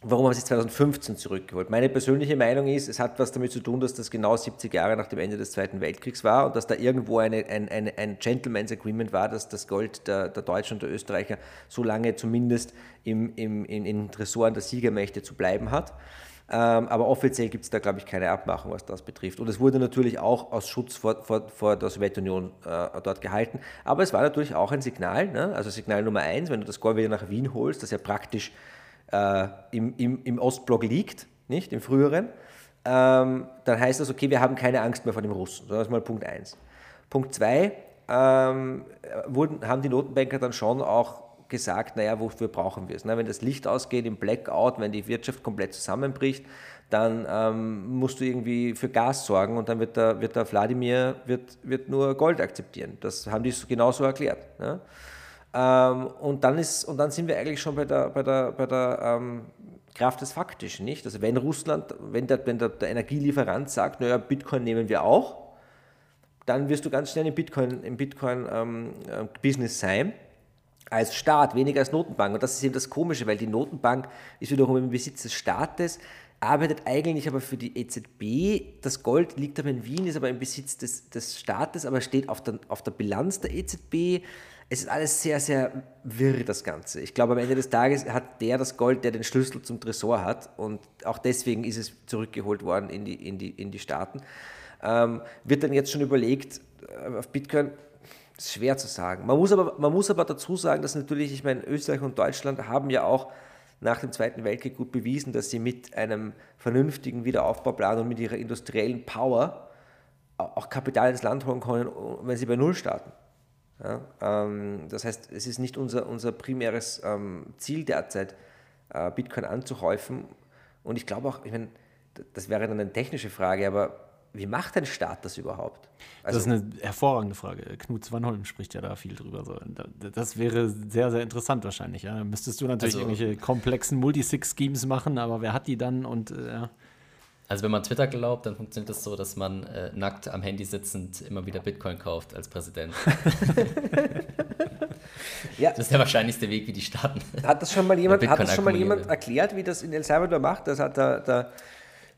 Warum haben sie es 2015 zurückgeholt? Meine persönliche Meinung ist, es hat was damit zu tun, dass das genau 70 Jahre nach dem Ende des Zweiten Weltkriegs war und dass da irgendwo eine, ein, ein, ein Gentleman's Agreement war, dass das Gold der, der Deutschen und der Österreicher so lange zumindest im, im, in, in Tresoren der Siegermächte zu bleiben hat. Ähm, aber offiziell gibt es da, glaube ich, keine Abmachung, was das betrifft. Und es wurde natürlich auch aus Schutz vor, vor, vor der Sowjetunion äh, dort gehalten. Aber es war natürlich auch ein Signal, ne? also Signal Nummer eins, wenn du das Gold wieder nach Wien holst, das ja praktisch äh, im, im, im Ostblock liegt, nicht im früheren, ähm, dann heißt das, okay, wir haben keine Angst mehr vor dem Russen. Das ist mal Punkt eins. Punkt zwei, ähm, wurden, haben die Notenbanker dann schon auch gesagt, naja, wofür brauchen wir es? wenn das Licht ausgeht im Blackout, wenn die Wirtschaft komplett zusammenbricht, dann ähm, musst du irgendwie für Gas sorgen und dann wird der, wird der Wladimir wird, wird nur Gold akzeptieren. Das haben die genauso erklärt. Ne? Ähm, und, dann ist, und dann sind wir eigentlich schon bei der, bei der, bei der ähm, Kraft des Faktischen, nicht? Also wenn Russland, wenn der, wenn der, der Energielieferant sagt, naja, Bitcoin nehmen wir auch, dann wirst du ganz schnell im Bitcoin-Business Bitcoin, ähm, äh, sein als Staat, weniger als Notenbank. Und das ist eben das Komische, weil die Notenbank ist wiederum im Besitz des Staates, arbeitet eigentlich aber für die EZB. Das Gold liegt aber in Wien, ist aber im Besitz des, des Staates, aber steht auf der, auf der Bilanz der EZB. Es ist alles sehr, sehr wirr, das Ganze. Ich glaube, am Ende des Tages hat der das Gold, der den Schlüssel zum Tresor hat. Und auch deswegen ist es zurückgeholt worden in die, in die, in die Staaten. Ähm, wird dann jetzt schon überlegt, äh, auf Bitcoin Das ist schwer zu sagen. Man muss, aber, man muss aber dazu sagen, dass natürlich, ich meine, Österreich und Deutschland haben ja auch nach dem Zweiten Weltkrieg gut bewiesen, dass sie mit einem vernünftigen Wiederaufbauplan und mit ihrer industriellen Power auch Kapital ins Land holen können, wenn sie bei Null starten. Ja, ähm, das heißt, es ist nicht unser, unser primäres ähm, Ziel derzeit, äh, Bitcoin anzuhäufen. Und ich glaube auch, ich meine, das wäre dann eine technische Frage, aber wie macht ein Staat das überhaupt? Also, das ist eine hervorragende Frage. Knut Swanholm spricht ja da viel drüber. So. Das wäre sehr, sehr interessant wahrscheinlich. Ja. Müsstest du natürlich also, irgendwelche komplexen Multisig-Schemes machen, aber wer hat die dann? Und äh, ja. Also wenn man Twitter glaubt, dann funktioniert das so, dass man äh, nackt am Handy sitzend immer wieder Bitcoin kauft als Präsident. ja. Das ist der wahrscheinlichste Weg, wie die starten. Hat das schon mal jemand, hat das schon mal jemand erklärt, wie das in El Salvador macht? Das hat da, da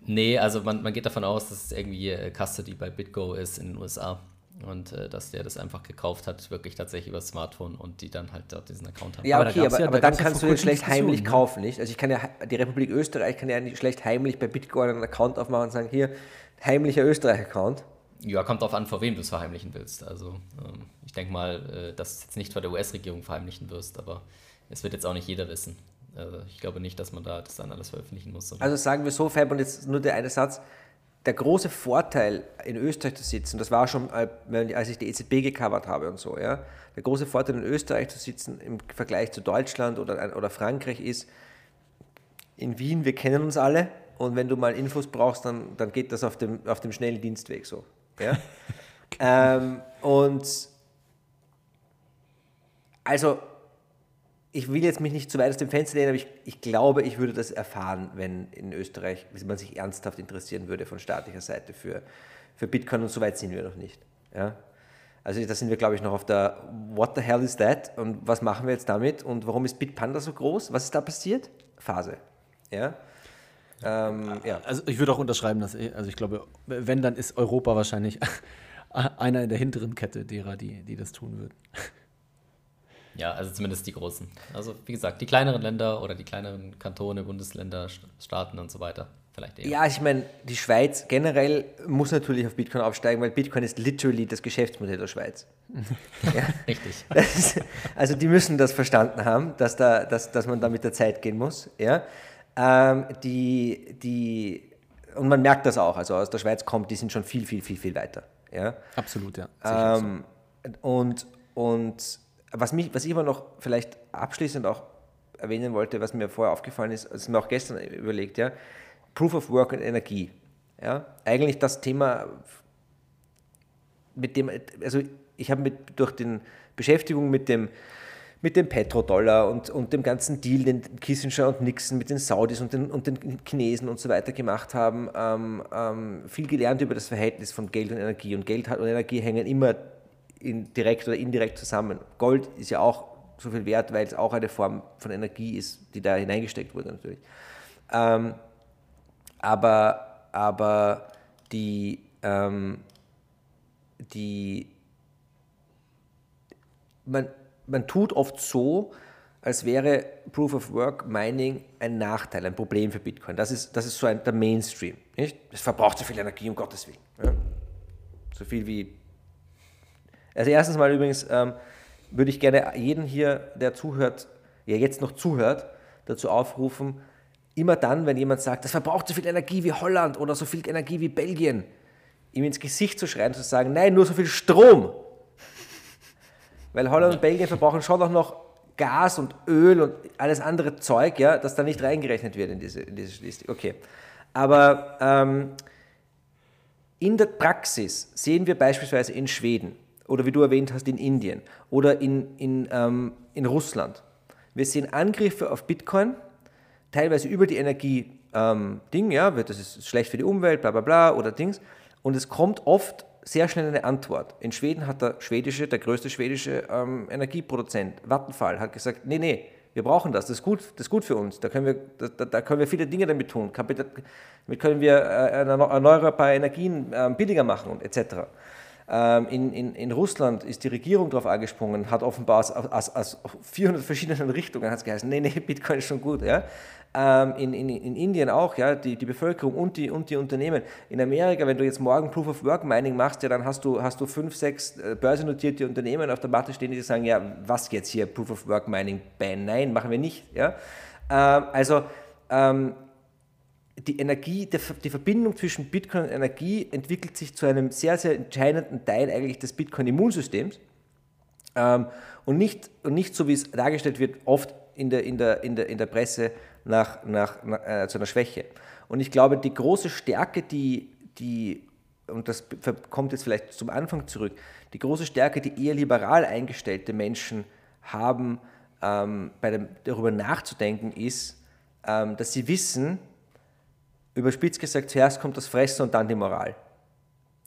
Nee, also man, man geht davon aus, dass es irgendwie äh, Custody bei BitGo ist in den USA und äh, dass der das einfach gekauft hat, wirklich tatsächlich über das Smartphone und die dann halt dort diesen Account haben. Ja, okay, aber, ja, aber dann kannst du den schlecht heimlich ne? kaufen, nicht? Also ich kann ja, die Republik Österreich kann ja nicht schlecht heimlich bei BitGo einen Account aufmachen und sagen, hier, heimlicher Österreich-Account. Ja, kommt darauf an, vor wem du es verheimlichen willst. Also ähm, ich denke mal, äh, dass du es jetzt nicht vor der US-Regierung verheimlichen wirst, aber es wird jetzt auch nicht jeder wissen. Also ich glaube nicht, dass man da das dann alles veröffentlichen muss. Also sagen wir so, Fab, und jetzt nur der eine Satz. Der große Vorteil, in Österreich zu sitzen, das war schon, äh, als ich die EZB gecovert habe und so, ja, der große Vorteil, in Österreich zu sitzen im Vergleich zu Deutschland oder, oder Frankreich ist, in Wien, wir kennen uns alle und wenn du mal Infos brauchst, dann, dann geht das auf dem, auf dem schnellen Dienstweg so. Ja? ähm, und also ich will jetzt mich nicht zu weit aus dem Fenster lehnen, aber ich, ich glaube, ich würde das erfahren, wenn in Österreich man sich ernsthaft interessieren würde von staatlicher Seite für, für Bitcoin und so weit sind wir noch nicht. Ja? Also da sind wir, glaube ich, noch auf der What the hell is that und was machen wir jetzt damit und warum ist Bitpanda so groß? Was ist da passiert? Phase. Ja? Ähm, ja. Also ich würde auch unterschreiben, dass also ich glaube, wenn, dann ist Europa wahrscheinlich einer in der hinteren Kette derer, die, die das tun würden. Ja, also zumindest die großen. Also wie gesagt, die kleineren Länder oder die kleineren Kantone, Bundesländer, Staaten und so weiter. Vielleicht eher. Ja, ich meine, die Schweiz generell muss natürlich auf Bitcoin aufsteigen, weil Bitcoin ist literally das Geschäftsmodell der Schweiz. ja. Richtig. Ist, also die müssen das verstanden haben, dass, da, dass, dass man da mit der Zeit gehen muss. Ja. Ähm, die, die, und man merkt das auch, also aus der Schweiz kommt, die sind schon viel, viel, viel, viel weiter. Ja. Absolut, ja. Ähm, so. Und, und was, mich, was ich immer noch vielleicht abschließend auch erwähnen wollte, was mir vorher aufgefallen ist, das ist mir auch gestern überlegt, ja, Proof of Work und Energie. Ja, eigentlich das Thema, mit dem, also ich habe mit, durch die Beschäftigung mit dem, mit dem Petrodollar und, und dem ganzen Deal, den Kissinger und Nixon mit den Saudis und den, und den Chinesen und so weiter gemacht haben, ähm, ähm, viel gelernt über das Verhältnis von Geld und Energie. Und Geld und Energie hängen immer in, direkt oder indirekt zusammen. Gold ist ja auch so viel wert, weil es auch eine Form von Energie ist, die da hineingesteckt wurde natürlich. Ähm, aber, aber die, ähm, die man, man tut oft so, als wäre Proof of Work Mining ein Nachteil, ein Problem für Bitcoin. Das ist, das ist so ein, der Mainstream. Nicht? Es verbraucht so viel Energie, um Gottes Willen. Ja? So viel wie also erstens mal übrigens ähm, würde ich gerne jeden hier, der zuhört, ja jetzt noch zuhört, dazu aufrufen, immer dann, wenn jemand sagt, das verbraucht so viel Energie wie Holland oder so viel Energie wie Belgien, ihm ins Gesicht zu schreien und zu sagen, nein, nur so viel Strom. Weil Holland und Belgien verbrauchen schon auch noch Gas und Öl und alles andere Zeug, ja, das da nicht reingerechnet wird in diese, in diese Statistik. Okay. Aber ähm, in der Praxis sehen wir beispielsweise in Schweden, oder wie du erwähnt hast, in Indien oder in, in, ähm, in Russland. Wir sehen Angriffe auf Bitcoin, teilweise über die Energie ähm, ja, das ist schlecht für die Umwelt, bla bla bla oder Dings. Und es kommt oft sehr schnell eine Antwort. In Schweden hat der schwedische, der größte schwedische ähm, Energieproduzent, Vattenfall, hat gesagt, nee, nee, wir brauchen das, das ist gut, das ist gut für uns. Da können wir, da, da können wir viele Dinge damit tun. Damit können wir äh, erneuerbare Energien äh, billiger machen und etc. Ähm, in, in, in Russland ist die Regierung darauf angesprungen, hat offenbar aus, aus, aus 400 verschiedenen Richtungen hat geheißen, nee, nee, Bitcoin ist schon gut. Ja? ähm, in, in, in Indien auch, ja, die, die Bevölkerung und die, und die Unternehmen. In Amerika, wenn du jetzt morgen Proof of Work Mining machst, ja, dann hast du, hast du fünf, sechs äh, börsennotierte Unternehmen auf der Matte stehen, die sagen, ja, was jetzt hier, Proof of Work Mining Ban? Nein, machen wir nicht. Ja? Ähm, also die Energie, die Verbindung zwischen Bitcoin und Energie entwickelt sich zu einem sehr, sehr entscheidenden Teil eigentlich des Bitcoin-Immunsystems. Ähm, und, nicht, und nicht so, wie es dargestellt wird, oft in der, in der, in der, in der Presse, nach, nach, nach äh, zu einer Schwäche. Und ich glaube, die große Stärke, die, die, und das kommt jetzt vielleicht zum Anfang zurück, die große Stärke, die eher liberal eingestellte Menschen haben, ähm, bei dem, darüber nachzudenken, ist, ähm, dass sie wissen, überspitzt gesagt, zuerst kommt das Fressen und dann die Moral.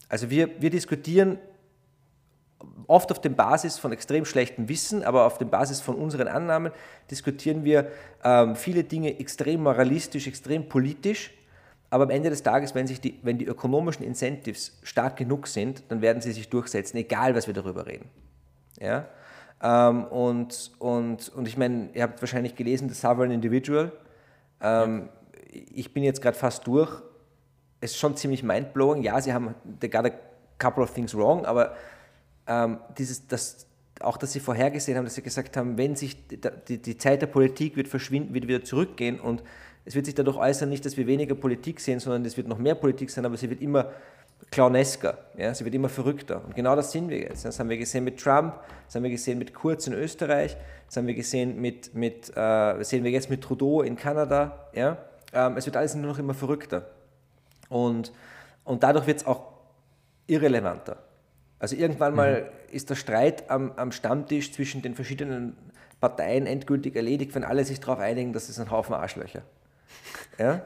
Also wir, wir diskutieren oft auf der Basis von extrem schlechtem Wissen, aber auf der Basis von unseren Annahmen diskutieren wir ähm, viele Dinge extrem moralistisch, extrem politisch. Aber am Ende des Tages, wenn, sich die, wenn die ökonomischen Incentives stark genug sind, dann werden sie sich durchsetzen, egal was wir darüber reden. Ja? Ähm, und, und, und ich meine, ihr habt wahrscheinlich gelesen, The Sovereign Individual. Ähm, ja. Ich bin jetzt gerade fast durch. Es ist schon ziemlich mindblowing. Ja, sie haben, they got a couple of things wrong, aber ähm, dieses, das, auch dass sie vorhergesehen haben, dass sie gesagt haben, wenn sich die, die, Zeit der Politik wird verschwinden, wird wieder zurückgehen und es wird sich dadurch äußern, nicht, dass wir weniger Politik sehen, sondern es wird noch mehr Politik sein, aber sie wird immer clownesker, ja, sie wird immer verrückter. Und genau das sind wir jetzt. Das haben wir gesehen mit Trump, das haben wir gesehen mit Kurz in Österreich, das haben wir gesehen mit, mit äh, sehen wir jetzt mit Trudeau in Kanada. Ja? Ähm, es wird alles nur noch immer verrückter. Und, und dadurch wird es auch irrelevanter. Also irgendwann mal mhm. ist der Streit am, am, Stammtisch zwischen den verschiedenen Parteien endgültig erledigt, wenn alle sich darauf einigen, dass es ein Haufen Arschlöcher. Ja?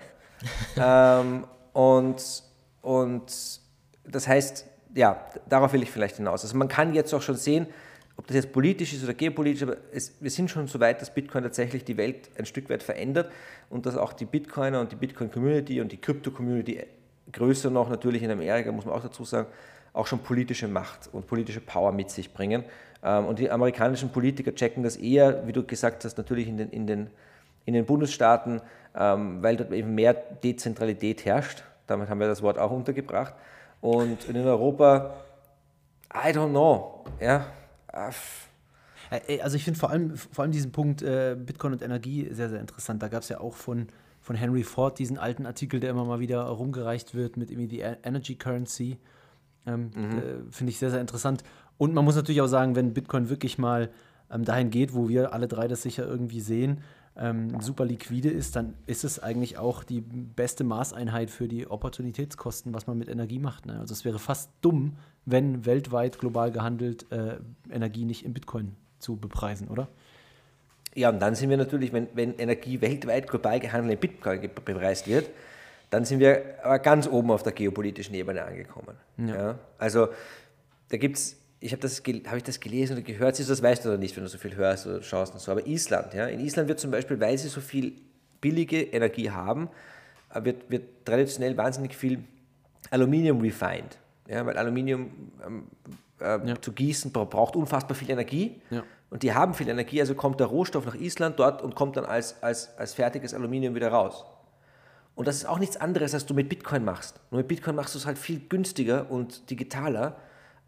ähm, und, und das heißt, ja, darauf will ich vielleicht hinaus. Also man kann jetzt auch schon sehen, ob das jetzt politisch ist oder geopolitisch, aber es, wir sind schon so weit, dass Bitcoin tatsächlich die Welt ein Stück weit verändert und dass auch die Bitcoiner und die Bitcoin-Community und die Krypto-Community größer noch natürlich in Amerika, muss man auch dazu sagen, auch schon politische Macht und politische Power mit sich bringen. Ähm, und die amerikanischen Politiker checken das eher, wie du gesagt hast, natürlich in den, in den, in den Bundesstaaten, ähm, weil dort eben mehr Dezentralität herrscht. Damit haben wir das Wort auch untergebracht. Und in Europa, I don't know. Ja. Äh, also ich finde vor allem, vor allem diesen Punkt äh, Bitcoin und Energie sehr, sehr interessant. Da gab es ja auch von, von Henry Ford diesen alten Artikel, der immer mal wieder rumgereicht wird mit irgendwie die Energy Currency. Ähm, mhm. äh, Finde ich sehr, sehr interessant. Und man muss natürlich auch sagen, wenn Bitcoin wirklich mal ähm, dahin geht, wo wir alle drei das sicher irgendwie sehen, ähm, super liquide ist, dann ist es eigentlich auch die beste Maßeinheit für die Opportunitätskosten, was man mit Energie macht. Ne? Also es wäre fast dumm, wenn weltweit global gehandelt äh, Energie nicht in Bitcoin zu bepreisen, oder? Ja, und dann sind wir natürlich, wenn, wenn Energie weltweit global gehandelt in Bitcoin bepreist wird, dann sind wir aber ganz oben auf der geopolitischen Ebene angekommen. Ja. ja? Also da gibt es, ich habe das, hab ich das gelesen oder gehört, das weißt du oder nicht, wenn du so viel hörst oder schaust und so, aber Island, ja, in Island wird zum Beispiel, weil sie so viel billige Energie haben, äh, wird, wird traditionell wahnsinnig viel Aluminium refined, ja, weil Aluminium ähm, äh, ja. zu gießen braucht unfassbar viel Energie. Ja. Und die haben viel Energie, also kommt der Rohstoff nach Island dort und kommt dann als, als, als fertiges Aluminium wieder raus. Und das ist auch nichts anderes, als du mit Bitcoin machst. Nur mit Bitcoin machst du es halt viel günstiger und digitaler.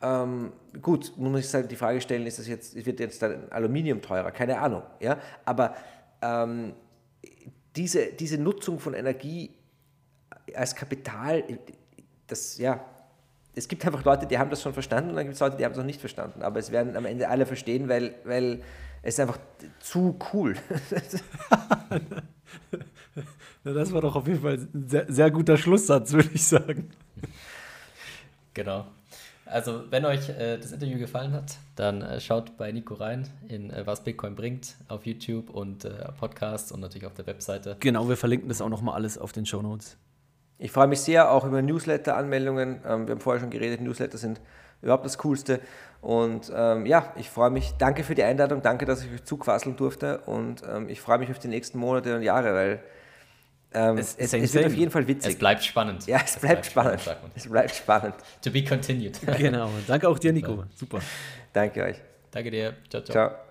Ähm, gut, muss man sich halt die Frage stellen, ist das jetzt, wird jetzt dann Aluminium teurer? Keine Ahnung. Ja? Aber ähm, diese, diese Nutzung von Energie als Kapital, das, ja, es gibt einfach Leute, die haben das schon verstanden und dann gibt es Leute, die haben es noch nicht verstanden. Aber es werden am Ende alle verstehen, weil, weil es ist einfach zu cool. das war doch auf jeden Fall ein sehr, sehr guter Schlusssatz, würde ich sagen. Genau. Also, wenn euch äh, das Interview gefallen hat, dann äh, schaut bei Nico rein in äh, Was Bitcoin bringt auf YouTube und äh, Podcast und natürlich auf der Webseite. Genau, wir verlinken das auch nochmal alles auf den Show Notes. Ich freue mich sehr auch über Newsletter-Anmeldungen. Ähm, wir haben vorher schon geredet, Newsletter sind überhaupt das Coolste. Und ähm, ja, ich freue mich. Danke für die Einladung, danke, dass ich euch zuquasseln durfte. Und ähm, ich freue mich auf die nächsten Monate und Jahre, weil ähm, es, es, es wird auf jeden Fall witzig. Es bleibt spannend. Ja, es, es bleibt, bleibt, spannend. spannend es bleibt spannend. To be continued. genau. Danke auch dir, Nico. Super. Danke euch. Danke dir. Ciao, ciao. ciao.